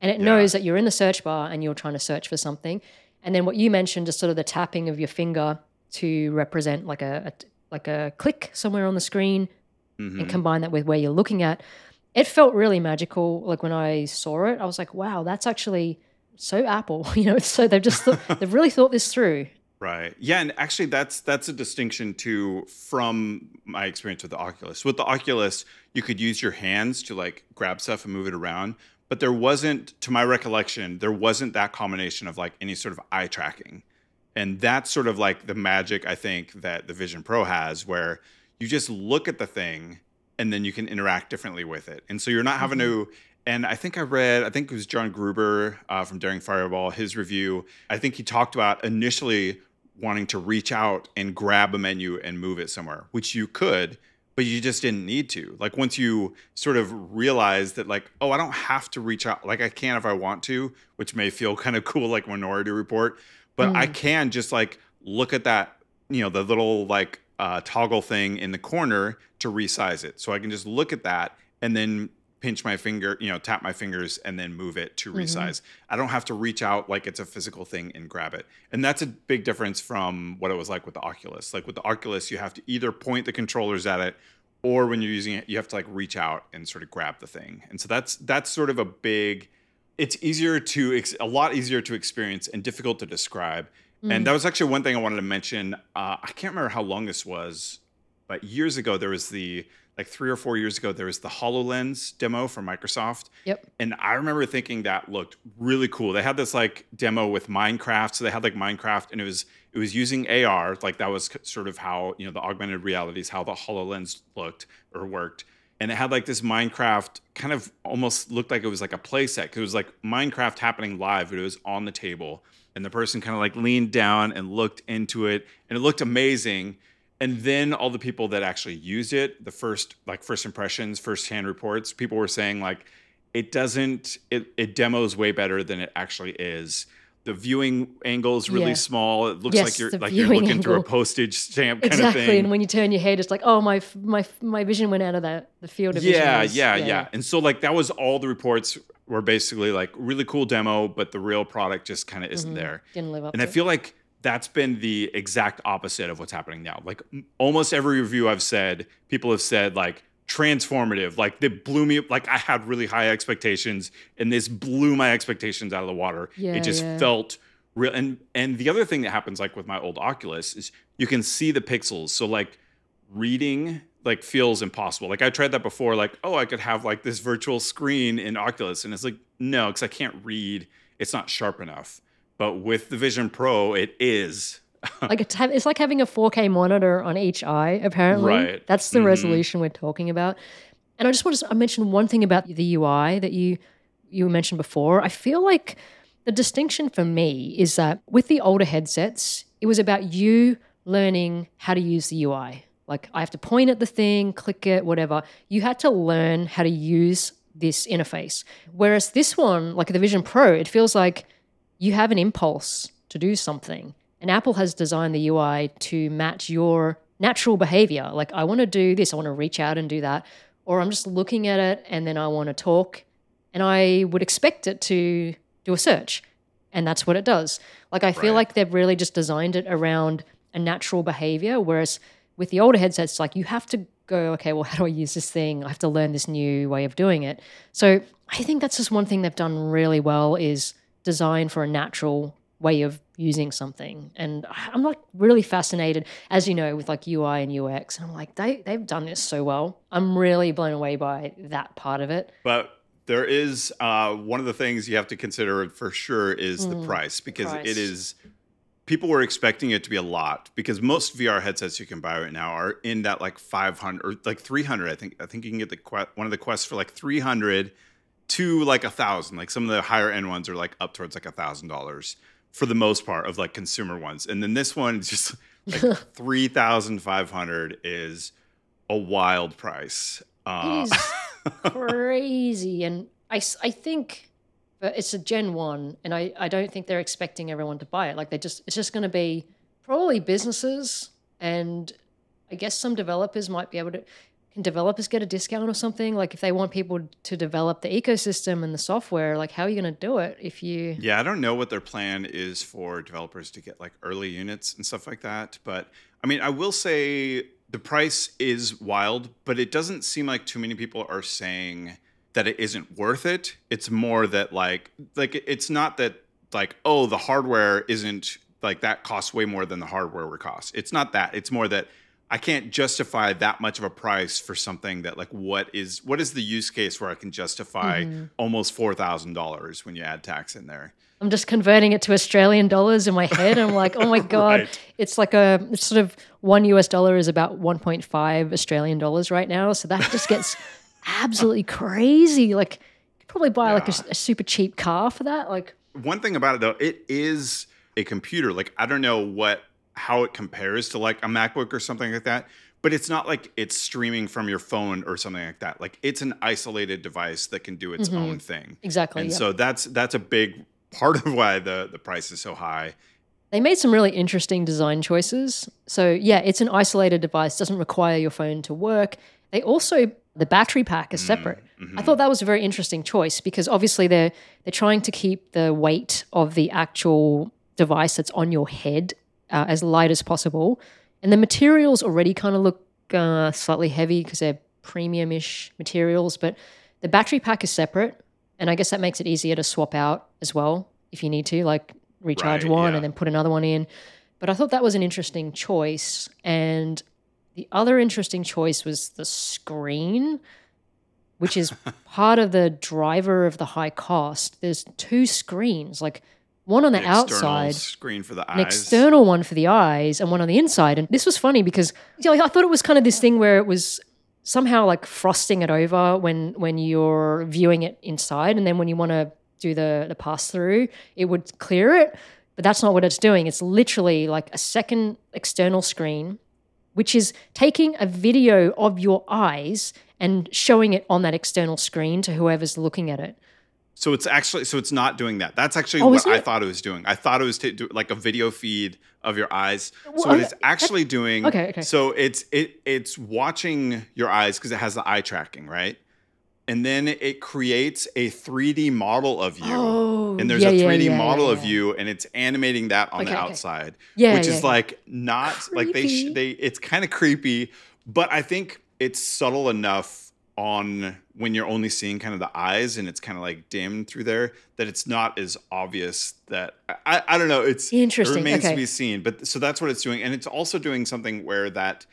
And it yeah. knows that you're in the search bar and you're trying to search for something. And then what you mentioned is sort of the tapping of your finger to represent like a, a like a click somewhere on the screen mm-hmm. and combine that with where you're looking at. It felt really magical. Like when I saw it, I was like, wow, that's actually so Apple. You know, so they've just they've really thought this through. Right. Yeah, and actually that's that's a distinction too from my experience with the Oculus. With the Oculus, you could use your hands to like grab stuff and move it around, but there wasn't to my recollection, there wasn't that combination of like any sort of eye tracking. And that's sort of like the magic I think that the Vision Pro has where you just look at the thing and then you can interact differently with it. And so you're not having mm-hmm. to and I think I read, I think it was John Gruber uh, from Daring Fireball, his review. I think he talked about initially wanting to reach out and grab a menu and move it somewhere, which you could, but you just didn't need to. Like once you sort of realize that, like, oh, I don't have to reach out, like I can if I want to, which may feel kind of cool, like Minority Report, but mm. I can just like look at that, you know, the little like uh, toggle thing in the corner to resize it. So I can just look at that and then pinch my finger, you know, tap my fingers and then move it to mm-hmm. resize. Mm-hmm. I don't have to reach out like it's a physical thing and grab it. And that's a big difference from what it was like with the Oculus. Like with the Oculus, you have to either point the controllers at it or when you're using it, you have to like reach out and sort of grab the thing. And so that's that's sort of a big it's easier to a lot easier to experience and difficult to describe. Mm-hmm. And mm. that was actually one thing I wanted to mention. Uh, I can't remember how long this was, but years ago there was the like three or four years ago, there was the HoloLens demo from Microsoft. Yep. And I remember thinking that looked really cool. They had this like demo with Minecraft. So they had like Minecraft and it was it was using AR. Like that was sort of how, you know, the augmented reality is how the HoloLens looked or worked. And it had like this Minecraft kind of almost looked like it was like a playset. It was like Minecraft happening live, but it was on the table. And the person kind of like leaned down and looked into it. And it looked amazing and then all the people that actually used it the first like first impressions first hand reports people were saying like it doesn't it, it demos way better than it actually is the viewing angle is really yeah. small it looks yes, like you're like you're looking angle. through a postage stamp kind exactly. of thing and when you turn your head it's like oh my my my vision went out of that the field of yeah, vision yeah yeah yeah and so like that was all the reports were basically like really cool demo but the real product just kind of isn't mm-hmm. there didn't live up and i feel like that's been the exact opposite of what's happening now. Like almost every review I've said, people have said like transformative. Like they blew me like I had really high expectations and this blew my expectations out of the water. Yeah, it just yeah. felt real and and the other thing that happens like with my old Oculus is you can see the pixels. So like reading like feels impossible. Like I tried that before like oh I could have like this virtual screen in Oculus and it's like no cuz I can't read. It's not sharp enough. But with the Vision Pro it is like it's, it's like having a 4K monitor on each eye. Apparently, right? That's the mm-hmm. resolution we're talking about. And I just want to mention one thing about the UI that you you mentioned before. I feel like the distinction for me is that with the older headsets, it was about you learning how to use the UI. Like I have to point at the thing, click it, whatever. You had to learn how to use this interface. Whereas this one, like the Vision Pro, it feels like you have an impulse to do something and Apple has designed the UI to match your natural behavior. Like, I want to do this, I want to reach out and do that. Or I'm just looking at it and then I want to talk. And I would expect it to do a search. And that's what it does. Like, I feel right. like they've really just designed it around a natural behavior. Whereas with the older headsets, like, you have to go, okay, well, how do I use this thing? I have to learn this new way of doing it. So I think that's just one thing they've done really well is design for a natural way of using something. And I'm like really fascinated, as you know, with like UI and UX. And I'm like, they they've done this so well. I'm really blown away by that part of it. But there is uh, one of the things you have to consider for sure is mm, the price because price. it is people were expecting it to be a lot because most VR headsets you can buy right now are in that like 500 or like 300 I think I think you can get the one of the quests for like 300 to like a thousand like some of the higher end ones are like up towards like a thousand dollars for the most part of like consumer ones. And then this one is just like 3500 is a wild price. Uh, it is crazy and I I think it's a Gen 1 and I I don't think they're expecting everyone to buy it. Like they just it's just going to be probably businesses and I guess some developers might be able to can developers get a discount or something? Like if they want people to develop the ecosystem and the software, like how are you going to do it if you Yeah, I don't know what their plan is for developers to get like early units and stuff like that, but I mean, I will say the price is wild, but it doesn't seem like too many people are saying that it isn't worth it. It's more that like like it's not that like oh, the hardware isn't like that costs way more than the hardware would cost. It's not that. It's more that I can't justify that much of a price for something that like what is what is the use case where I can justify mm-hmm. almost four thousand dollars when you add tax in there? I'm just converting it to Australian dollars in my head. I'm like, oh my god, right. it's like a it's sort of one US dollar is about 1.5 Australian dollars right now. So that just gets absolutely crazy. Like, you probably buy yeah. like a, a super cheap car for that. Like, one thing about it though, it is a computer. Like, I don't know what how it compares to like a MacBook or something like that. But it's not like it's streaming from your phone or something like that. Like it's an isolated device that can do its mm-hmm. own thing. Exactly. And so that's that's a big part of why the the price is so high. They made some really interesting design choices. So yeah, it's an isolated device, doesn't require your phone to work. They also the battery pack is mm, separate. Mm-hmm. I thought that was a very interesting choice because obviously they're they're trying to keep the weight of the actual device that's on your head uh, as light as possible. And the materials already kind of look uh, slightly heavy because they're premium-ish materials, but the battery pack is separate, and I guess that makes it easier to swap out as well if you need to, like recharge right, one yeah. and then put another one in. But I thought that was an interesting choice, and the other interesting choice was the screen, which is part of the driver of the high cost. There's two screens, like one on the, outside screen for the eyes, an external one for the eyes, and one on the inside. And this was funny because you know, I thought it was kind of this thing where it was somehow like frosting it over when when you're viewing it inside, and then when you want to do the the pass through, it would clear it. But that's not what it's doing. It's literally like a second external screen, which is taking a video of your eyes and showing it on that external screen to whoever's looking at it. So it's actually so it's not doing that. That's actually oh, what I thought it was doing. I thought it was do like a video feed of your eyes. Well, so what it's actually doing. Okay, okay. So it's it it's watching your eyes because it has the eye tracking, right? And then it creates a 3D model of you. Oh, and there's yeah, a 3D yeah, yeah, model of you, and it's animating that on okay, the outside. Okay. Yeah, which is like not creepy. like they sh- they. It's kind of creepy, but I think it's subtle enough on when you're only seeing kind of the eyes and it's kind of like dimmed through there that it's not as obvious that I, I don't know it's interesting it remains okay. to be seen but so that's what it's doing and it's also doing something where that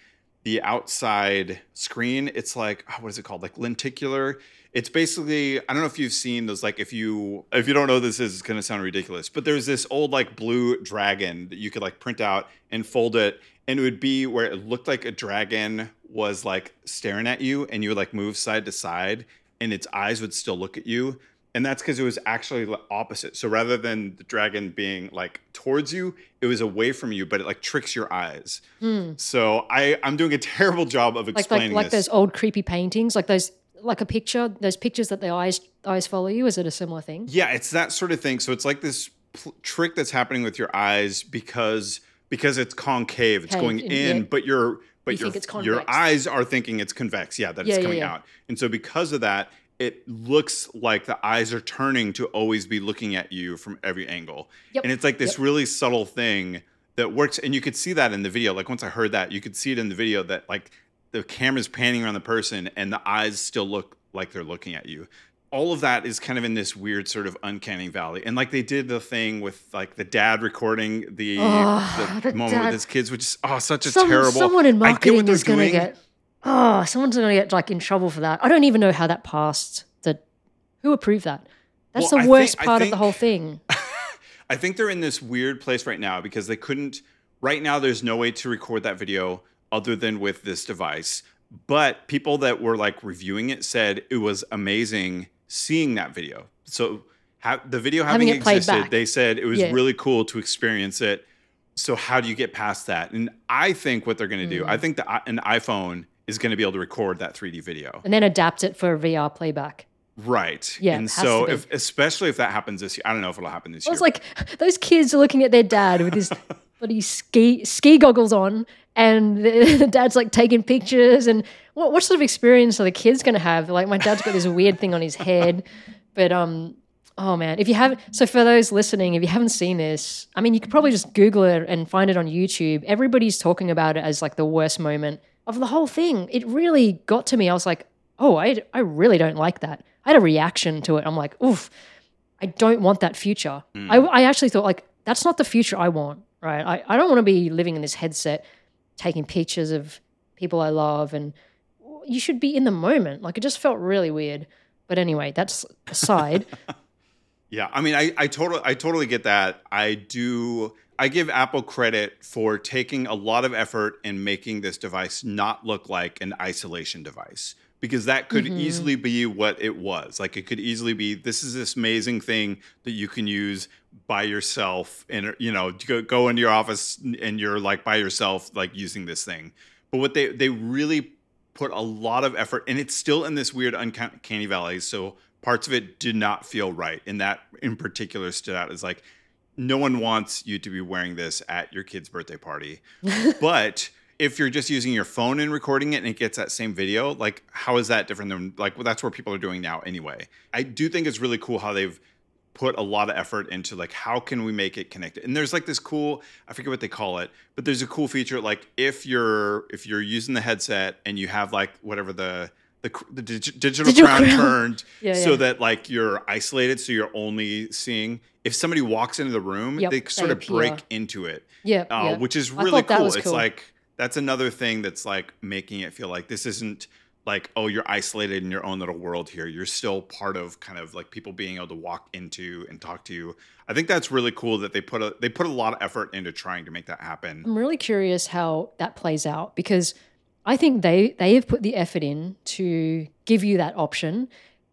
the outside screen it's like oh, what is it called like lenticular it's basically i don't know if you've seen those like if you if you don't know this is it's going to sound ridiculous but there's this old like blue dragon that you could like print out and fold it and it would be where it looked like a dragon was like staring at you and you would like move side to side and its eyes would still look at you. And that's because it was actually the opposite. So rather than the dragon being like towards you it was away from you but it like tricks your eyes. Mm. so i i'm doing a terrible job of explaining like, like, like those old creepy paintings like those like a picture those pictures that the eyes eyes follow you is it a similar thing? Yeah it's that sort of thing. So it's like this pl- trick that's happening with your eyes because because it's concave it's Cave, going in yeah. but you're but you your your eyes are thinking it's convex. Yeah, that yeah, it's coming yeah, yeah. out. And so because of that, it looks like the eyes are turning to always be looking at you from every angle. Yep. And it's like this yep. really subtle thing that works and you could see that in the video. Like once I heard that, you could see it in the video that like the camera's panning around the person and the eyes still look like they're looking at you all of that is kind of in this weird sort of uncanny valley. And like they did the thing with like the dad recording the, oh, the, the moment dad. with his kids, which is oh such a Some, terrible. Someone in marketing is going to get oh someone's going to get like in trouble for that. I don't even know how that passed. That who approved that? That's well, the worst think, part think, of the whole thing. I think they're in this weird place right now because they couldn't. Right now, there's no way to record that video other than with this device. But people that were like reviewing it said it was amazing seeing that video. So the video having, having existed, they said it was yeah. really cool to experience it. So how do you get past that? And I think what they're going to do, I mm. think that an iPhone is going to be able to record that 3D video and then adapt it for VR playback. Right. Yeah. And so, if, especially if that happens this year, I don't know if it'll happen this well, year. It's like those kids are looking at their dad with his bloody ski ski goggles on, and the, the, dad's like taking pictures. And what what sort of experience are the kids going to have? Like my dad's got this weird thing on his head, but um, oh man, if you have so for those listening, if you haven't seen this, I mean, you could probably just Google it and find it on YouTube. Everybody's talking about it as like the worst moment of the whole thing. It really got to me. I was like, oh, I I really don't like that. I had a reaction to it. I'm like, oof, I don't want that future. Mm. I, I actually thought, like, that's not the future I want, right? I, I don't want to be living in this headset, taking pictures of people I love. And you should be in the moment. Like, it just felt really weird. But anyway, that's aside. yeah. I mean, I, I totally, I totally get that. I do. I give Apple credit for taking a lot of effort in making this device not look like an isolation device because that could mm-hmm. easily be what it was. Like it could easily be this is this amazing thing that you can use by yourself and you know go, go into your office and you're like by yourself like using this thing. But what they they really put a lot of effort and it's still in this weird uncanny valley. So parts of it did not feel right. And that in particular stood out as like no one wants you to be wearing this at your kid's birthday party. but if you're just using your phone and recording it and it gets that same video, like how is that different than like well, that's what people are doing now anyway. I do think it's really cool how they've put a lot of effort into like how can we make it connected. And there's like this cool I forget what they call it, but there's a cool feature like if you're if you're using the headset and you have like whatever the the, the dig- digital, digital, crown, crown. turned yeah, so yeah. that like you're isolated so you're only seeing if somebody walks into the room yep, they sort of appear. break into it yeah, uh, yeah. which is really cool. cool it's like that's another thing that's like making it feel like this isn't like oh you're isolated in your own little world here you're still part of kind of like people being able to walk into and talk to you i think that's really cool that they put a they put a lot of effort into trying to make that happen i'm really curious how that plays out because i think they they have put the effort in to give you that option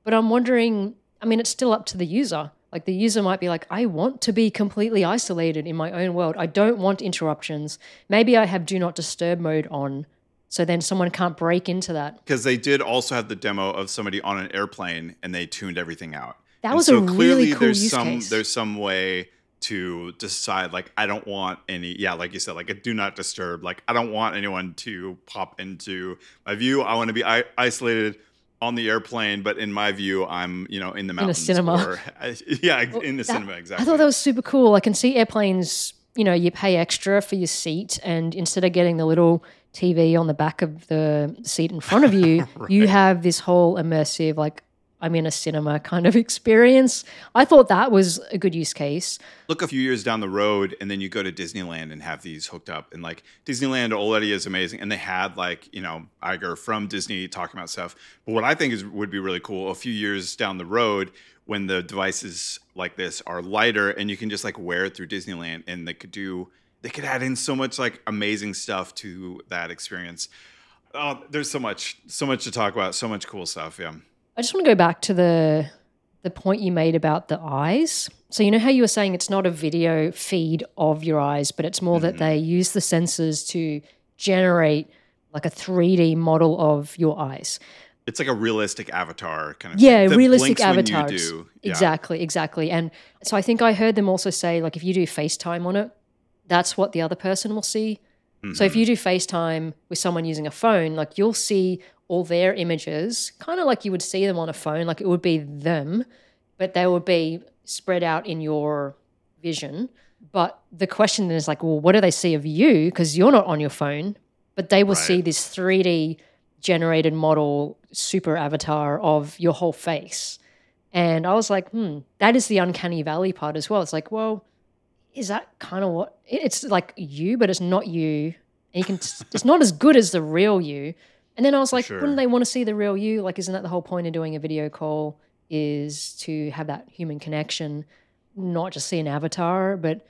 but i'm wondering i mean it's still up to the user like the user might be like, I want to be completely isolated in my own world. I don't want interruptions. Maybe I have do not disturb mode on. So then someone can't break into that. Because they did also have the demo of somebody on an airplane and they tuned everything out. That and was so a clearly really cool there's use some case. there's some way to decide like I don't want any yeah like you said like a do not disturb like I don't want anyone to pop into my view I want to be I- isolated on the airplane, but in my view, I'm you know in the mountains. In a cinema. Or, yeah, well, in the that, cinema exactly. I thought that was super cool. I can see airplanes you know, you pay extra for your seat, and instead of getting the little TV on the back of the seat in front of you, right. you have this whole immersive, like, I'm in a cinema kind of experience. I thought that was a good use case. Look a few years down the road, and then you go to Disneyland and have these hooked up. And like Disneyland already is amazing, and they had like you know Iger from Disney talking about stuff. But what I think is would be really cool a few years down the road when the devices like this are lighter and you can just like wear it through Disneyland, and they could do they could add in so much like amazing stuff to that experience. Oh, there's so much, so much to talk about, so much cool stuff. Yeah. I just want to go back to the the point you made about the eyes. So you know how you were saying it's not a video feed of your eyes, but it's more mm-hmm. that they use the sensors to generate like a 3D model of your eyes. It's like a realistic avatar kind of yeah, realistic avatars. Yeah. Exactly, exactly. And so I think I heard them also say like if you do FaceTime on it, that's what the other person will see. Mm-hmm. So if you do FaceTime with someone using a phone, like you'll see all their images, kind of like you would see them on a phone, like it would be them, but they would be spread out in your vision. But the question then is like, well, what do they see of you? Because you're not on your phone, but they will right. see this 3D generated model super avatar of your whole face. And I was like, hmm, that is the uncanny valley part as well. It's like, well, is that kind of what it's like you, but it's not you. And you can, it's not as good as the real you. And then I was like, sure. wouldn't they want to see the real you? Like, isn't that the whole point of doing a video call? Is to have that human connection, not just see an avatar. But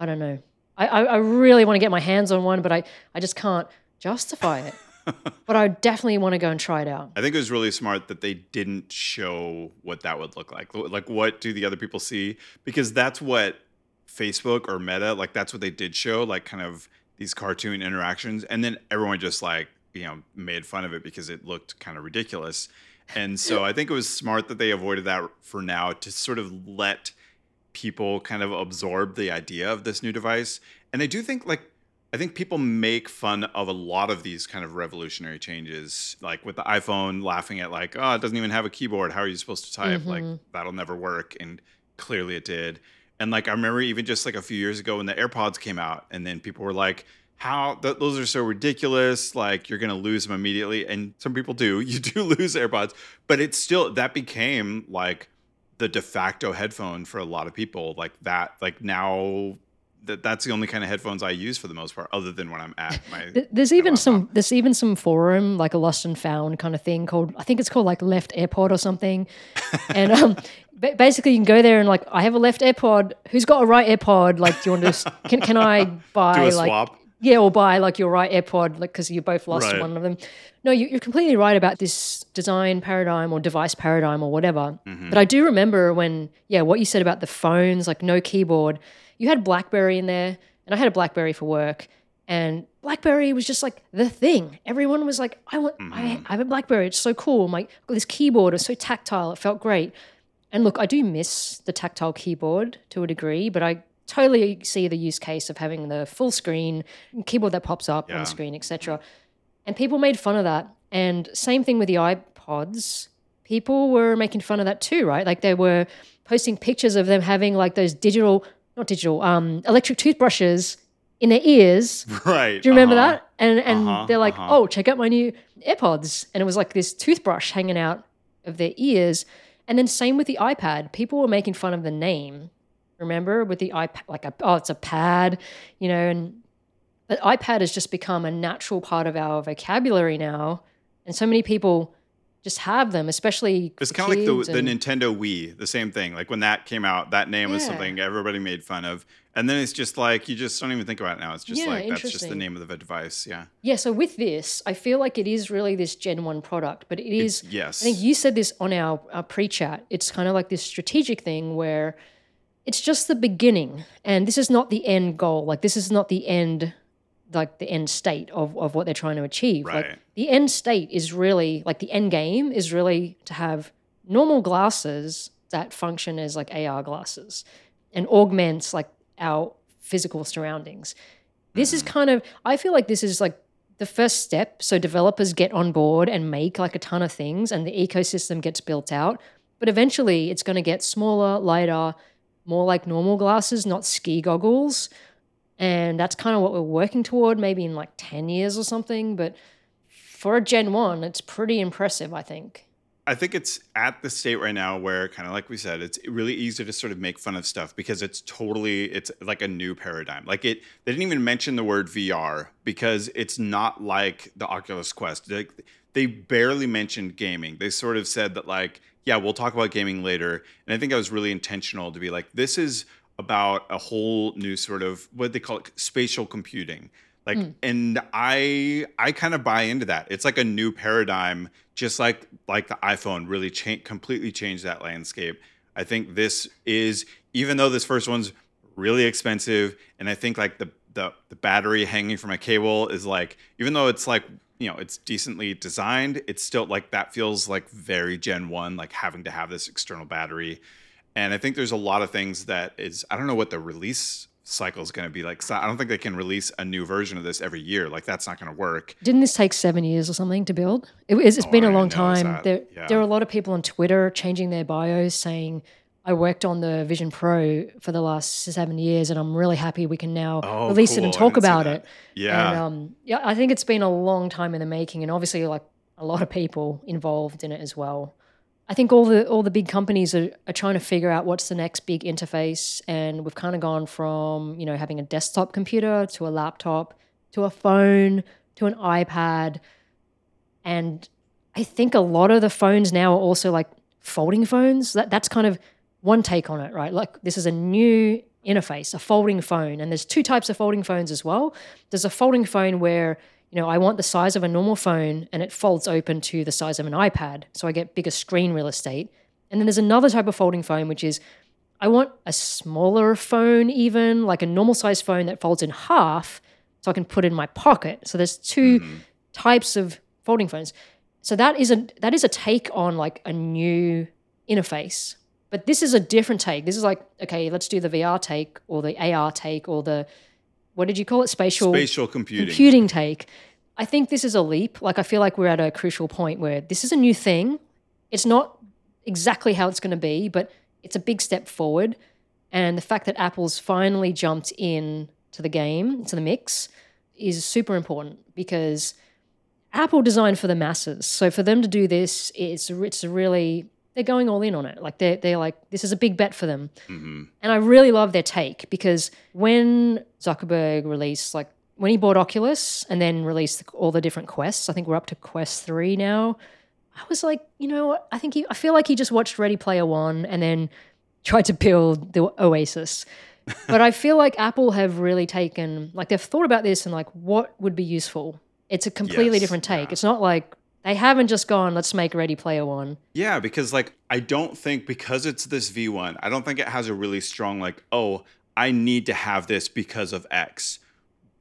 I don't know. I, I, I really want to get my hands on one, but I, I just can't justify it. but I definitely want to go and try it out. I think it was really smart that they didn't show what that would look like. Like, what do the other people see? Because that's what Facebook or Meta, like, that's what they did show, like, kind of these cartoon interactions. And then everyone just like you know made fun of it because it looked kind of ridiculous. And so I think it was smart that they avoided that for now to sort of let people kind of absorb the idea of this new device. And I do think like I think people make fun of a lot of these kind of revolutionary changes, like with the iPhone laughing at like, oh, it doesn't even have a keyboard. How are you supposed to type? Mm-hmm. Like that'll never work. And clearly it did. And like I remember even just like a few years ago when the AirPods came out, and then people were like, how th- those are so ridiculous like you're going to lose them immediately and some people do you do lose airpods but it's still that became like the de facto headphone for a lot of people like that like now that that's the only kind of headphones I use for the most part, other than when I'm at my. There's even some. There's even some forum like a lost and found kind of thing called. I think it's called like Left AirPod or something, and um, basically you can go there and like I have a left AirPod. Who's got a right AirPod? Like, do you want to? Can can I buy like? Swap? Yeah, or buy like your right AirPod, like because you both lost right. one of them. No, you, are completely right about this design paradigm or device paradigm or whatever. Mm-hmm. But I do remember when, yeah, what you said about the phones, like no keyboard. You had BlackBerry in there, and I had a BlackBerry for work, and BlackBerry was just like the thing. Everyone was like, "I want, mm-hmm. I, I have a BlackBerry. It's so cool. My this keyboard is so tactile. It felt great." And look, I do miss the tactile keyboard to a degree, but I totally see the use case of having the full screen keyboard that pops up yeah. on the screen, etc. And people made fun of that. And same thing with the iPods. People were making fun of that too, right? Like they were posting pictures of them having like those digital, not digital, um, electric toothbrushes in their ears. Right. Do you remember uh-huh. that? And and uh-huh. they're like, uh-huh. oh, check out my new AirPods. And it was like this toothbrush hanging out of their ears. And then same with the iPad. People were making fun of the name Remember with the iPad, like a, oh, it's a pad, you know, and but iPad has just become a natural part of our vocabulary now, and so many people just have them, especially. It's kind of like the, the Nintendo Wii, the same thing. Like when that came out, that name yeah. was something everybody made fun of, and then it's just like you just don't even think about it now. It's just yeah, like that's just the name of the device. Yeah. Yeah. So with this, I feel like it is really this Gen One product, but it is. It's, yes. I think you said this on our, our pre-chat. It's kind of like this strategic thing where it's just the beginning and this is not the end goal like this is not the end like the end state of, of what they're trying to achieve right. like the end state is really like the end game is really to have normal glasses that function as like ar glasses and augments like our physical surroundings this mm. is kind of i feel like this is like the first step so developers get on board and make like a ton of things and the ecosystem gets built out but eventually it's going to get smaller lighter more like normal glasses, not ski goggles. And that's kind of what we're working toward, maybe in like 10 years or something. But for a Gen 1, it's pretty impressive, I think. I think it's at the state right now where, kind of like we said, it's really easy to sort of make fun of stuff because it's totally, it's like a new paradigm. Like it, they didn't even mention the word VR because it's not like the Oculus Quest. Like they barely mentioned gaming. They sort of said that, like, yeah, we'll talk about gaming later. And I think I was really intentional to be like, this is about a whole new sort of what they call it spatial computing. Like mm. and i i kind of buy into that. It's like a new paradigm just like like the iphone really cha- completely changed that landscape. I think this is even though this first one's really expensive and i think like the the, the battery hanging from a cable is like even though it's like you know it's decently designed it's still like that feels like very gen 1 like having to have this external battery and I think there's a lot of things that is I don't know what the release cycle is going to be like. So I don't think they can release a new version of this every year. Like that's not going to work. Didn't this take seven years or something to build? It, it's, it's oh, been a long time. There, yeah. there are a lot of people on Twitter changing their bios saying, I worked on the Vision Pro for the last seven years, and I'm really happy we can now oh, release cool. it and talk about it. Yeah, and, um, yeah. I think it's been a long time in the making, and obviously, like a lot of people involved in it as well. I think all the all the big companies are, are trying to figure out what's the next big interface, and we've kind of gone from you know having a desktop computer to a laptop to a phone to an iPad, and I think a lot of the phones now are also like folding phones. That that's kind of one take on it, right? Like this is a new interface, a folding phone, and there's two types of folding phones as well. There's a folding phone where you know, I want the size of a normal phone and it folds open to the size of an iPad. So I get bigger screen real estate. And then there's another type of folding phone, which is I want a smaller phone, even like a normal size phone that folds in half so I can put it in my pocket. So there's 2 mm-hmm. types of folding phones. So that is a that is a take on like a new interface. But this is a different take. This is like, okay, let's do the VR take or the AR take or the what did you call it? Spatial spatial computing. Computing take. I think this is a leap. Like I feel like we're at a crucial point where this is a new thing. It's not exactly how it's going to be, but it's a big step forward. And the fact that Apple's finally jumped in to the game, to the mix, is super important because Apple designed for the masses. So for them to do this, it's it's really they're going all in on it. Like they're they're like this is a big bet for them, mm-hmm. and I really love their take because when Zuckerberg released like when he bought Oculus and then released all the different quests, I think we're up to Quest three now. I was like, you know, I think he, I feel like he just watched Ready Player One and then tried to build the Oasis. but I feel like Apple have really taken like they've thought about this and like what would be useful. It's a completely yes, different take. Yeah. It's not like they haven't just gone, let's make Ready Player One. Yeah, because like I don't think because it's this V1, I don't think it has a really strong like, oh, I need to have this because of X.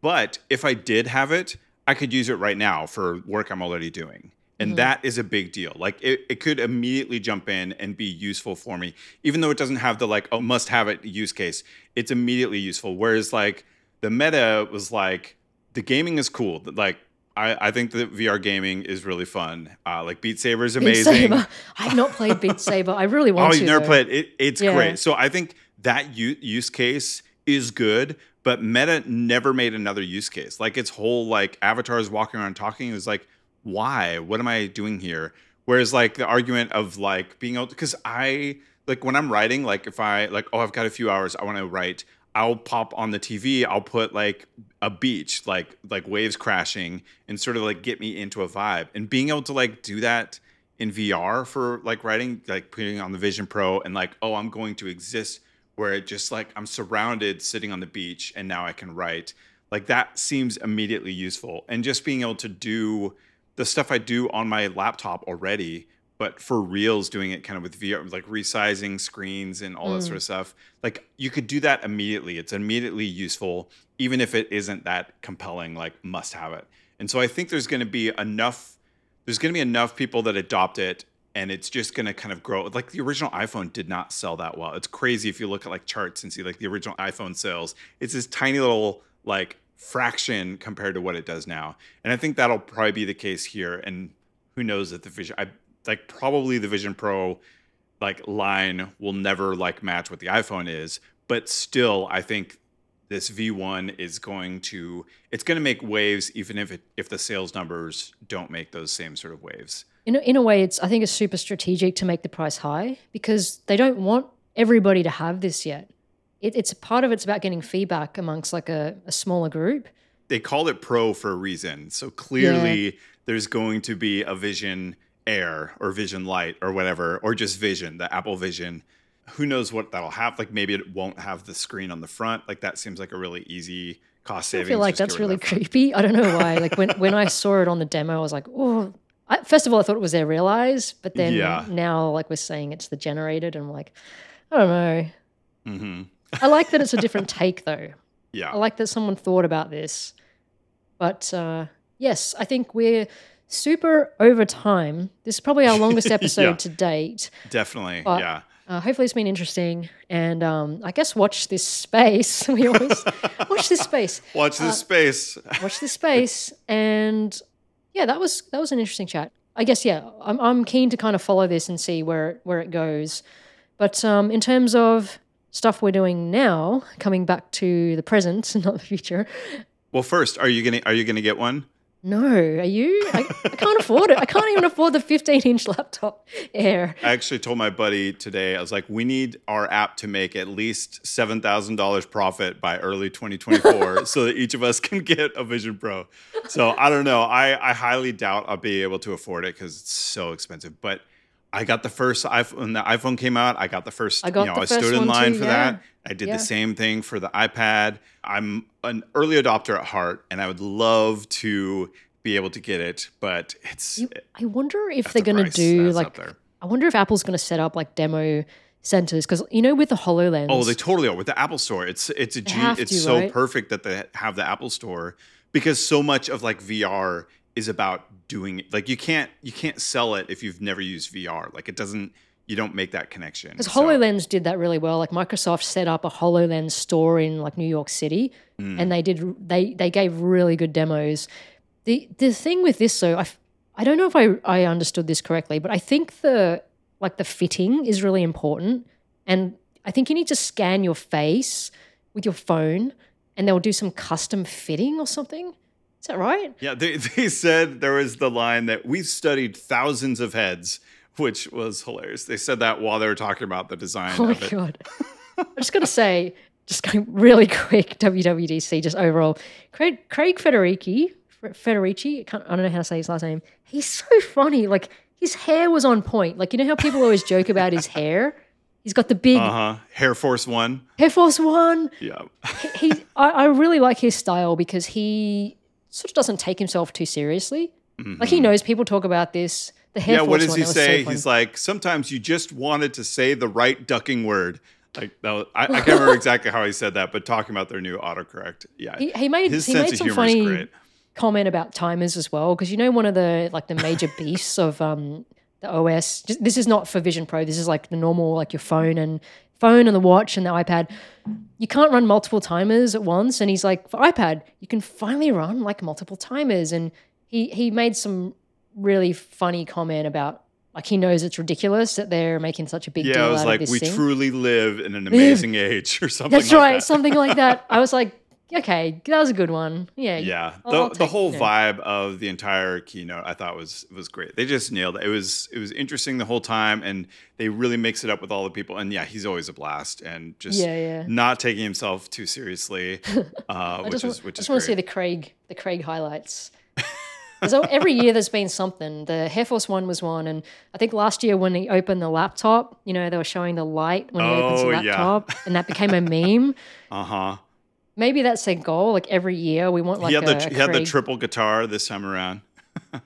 But if I did have it, I could use it right now for work I'm already doing. And mm-hmm. that is a big deal. Like it, it could immediately jump in and be useful for me, even though it doesn't have the like, oh, must have it use case. It's immediately useful. Whereas like the meta was like, the gaming is cool. Like I, I think that VR gaming is really fun. Uh, like Beat Saber is amazing. Saber. I've not played Beat Saber. I really want oh, to. Oh, you never though. played it? It's yeah. great. So I think that u- use case is good, but Meta never made another use case. Like its whole like avatars walking around talking is like, why? What am I doing here? Whereas like the argument of like being able because I like when I'm writing, like if I like, oh, I've got a few hours, I want to write. I'll pop on the TV, I'll put like a beach, like like waves crashing and sort of like get me into a vibe. And being able to like do that in VR for like writing, like putting on the Vision Pro and like, oh, I'm going to exist where it just like I'm surrounded sitting on the beach and now I can write. Like that seems immediately useful. And just being able to do the stuff I do on my laptop already but for reels doing it kind of with VR, like resizing screens and all mm. that sort of stuff. Like you could do that immediately. It's immediately useful, even if it isn't that compelling, like must have it. And so I think there's going to be enough, there's going to be enough people that adopt it and it's just going to kind of grow. Like the original iPhone did not sell that well. It's crazy if you look at like charts and see like the original iPhone sales. It's this tiny little like fraction compared to what it does now. And I think that'll probably be the case here. And who knows that the vision, I like probably the Vision Pro like line will never like match what the iPhone is, but still I think this V1 is going to it's going to make waves even if it if the sales numbers don't make those same sort of waves. In a, in a way, it's I think it's super strategic to make the price high because they don't want everybody to have this yet. It, it's part of it's about getting feedback amongst like a, a smaller group. They call it Pro for a reason. So clearly, yeah. there's going to be a Vision Air or Vision Lite or whatever, or just Vision, the Apple Vision who knows what that'll have? Like maybe it won't have the screen on the front. Like that seems like a really easy cost saving. I feel like that's really that creepy. I don't know why. like when when I saw it on the demo, I was like, oh. I, first of all, I thought it was their Realize, but then yeah. now, like we're saying, it's the generated, and I'm like, I don't know. Mm-hmm. I like that it's a different take, though. Yeah, I like that someone thought about this. But uh, yes, I think we're super over time. This is probably our longest episode yeah. to date. Definitely, yeah. Uh, hopefully, it's been interesting, and um, I guess watch this space. We always watch this space. Watch this uh, space. watch this space, and yeah, that was that was an interesting chat. I guess yeah, I'm I'm keen to kind of follow this and see where where it goes. But um, in terms of stuff we're doing now, coming back to the present, not the future. Well, first, are you gonna are you gonna get one? No, are you? I, I, can't afford it. I can't even afford the 15 inch laptop Air. I actually told my buddy today, I was like, we need our app to make at least $7,000 profit by early 2024 so that each of us can get a Vision Pro. So I don't know. I, I highly doubt I'll be able to afford it because it's so expensive. But I got the first iPhone, when the iPhone came out, I got the first, I got you know, I stood in line too, for yeah. that. I did yeah. the same thing for the iPad. I'm an early adopter at heart, and I would love to be able to get it, but it's. You, I wonder if they're going to do like. I wonder if Apple's going to set up like demo centers because you know with the Hololens. Oh, they totally are with the Apple Store. It's it's a G, it's to, so right? perfect that they have the Apple Store because so much of like VR is about doing it. Like you can't you can't sell it if you've never used VR. Like it doesn't you don't make that connection. Because so. HoloLens did that really well. Like Microsoft set up a HoloLens store in like New York City mm. and they did they they gave really good demos. The the thing with this though, I I don't know if I, I understood this correctly, but I think the like the fitting is really important. And I think you need to scan your face with your phone and they'll do some custom fitting or something. Is that right? Yeah, they, they said there was the line that we've studied thousands of heads which was hilarious. They said that while they were talking about the design. Oh my it. god! I'm just gonna say, just going really quick, WWDC, just overall, Craig, Craig Federici, Federici, I, I don't know how to say his last name. He's so funny. Like his hair was on point. Like you know how people always joke about his hair. He's got the big uh huh Hair Force One. Hair Force One. Yeah. he, he I, I, really like his style because he sort of doesn't take himself too seriously. Mm-hmm. Like he knows people talk about this the hair yeah, what does he say? So He's like, sometimes you just wanted to say the right ducking word. Like I, I, can't remember exactly how he said that, but talking about their new autocorrect, yeah, he, he made his he sense made some funny comment about timers as well because you know one of the like the major beasts of um, the OS. Just, this is not for Vision Pro. This is like the normal like your phone and phone and the watch and the iPad. You can't run multiple timers at once. And he's like, for iPad, you can finally run like multiple timers. And he he made some really funny comment about like he knows it's ridiculous that they're making such a big yeah, deal. Yeah, I was like, we thing. truly live in an amazing age or something. That's like right, that. something like that. I was like, okay, that was a good one. Yeah, yeah. I'll, the I'll the whole vibe of the entire keynote, I thought was was great. They just nailed it. It was it was interesting the whole time, and they really mix it up with all the people. And yeah, he's always a blast, and just yeah, yeah. not taking himself too seriously, uh, which is which I just want to see the Craig the Craig highlights. So every year there's been something. The Air Force One was one, and I think last year when he opened the laptop, you know, they were showing the light when he oh, opens the laptop, yeah. and that became a meme. Uh huh. Maybe that's a goal. Like every year, we want like he had the, he had the triple guitar this time around. oh,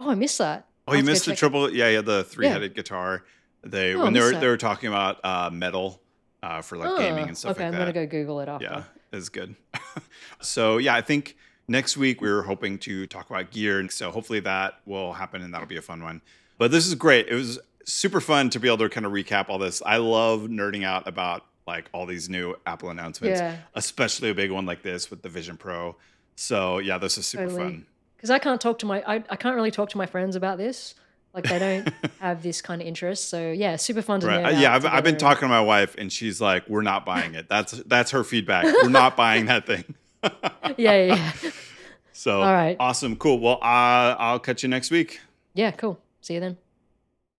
I missed that. Oh, you missed the triple? It. Yeah, he had the three headed yeah. guitar. They oh, when they were that. they were talking about uh, metal uh, for like oh, gaming and stuff like that. okay, like I'm gonna go Google it after. Yeah, it's good. so yeah, I think Next week, we were hoping to talk about gear. And so hopefully that will happen and that'll be a fun one. But this is great. It was super fun to be able to kind of recap all this. I love nerding out about like all these new Apple announcements, yeah. especially a big one like this with the Vision Pro. So yeah, this is super totally. fun. Because I can't talk to my, I, I can't really talk to my friends about this. Like they don't have this kind of interest. So yeah, super fun to right. know. yeah, I've, I've been talking to my wife, and she's like, "We're not buying it." That's that's her feedback. We're not buying that thing. yeah, yeah. So all right, awesome, cool. Well, uh, I'll catch you next week. Yeah, cool. See you then.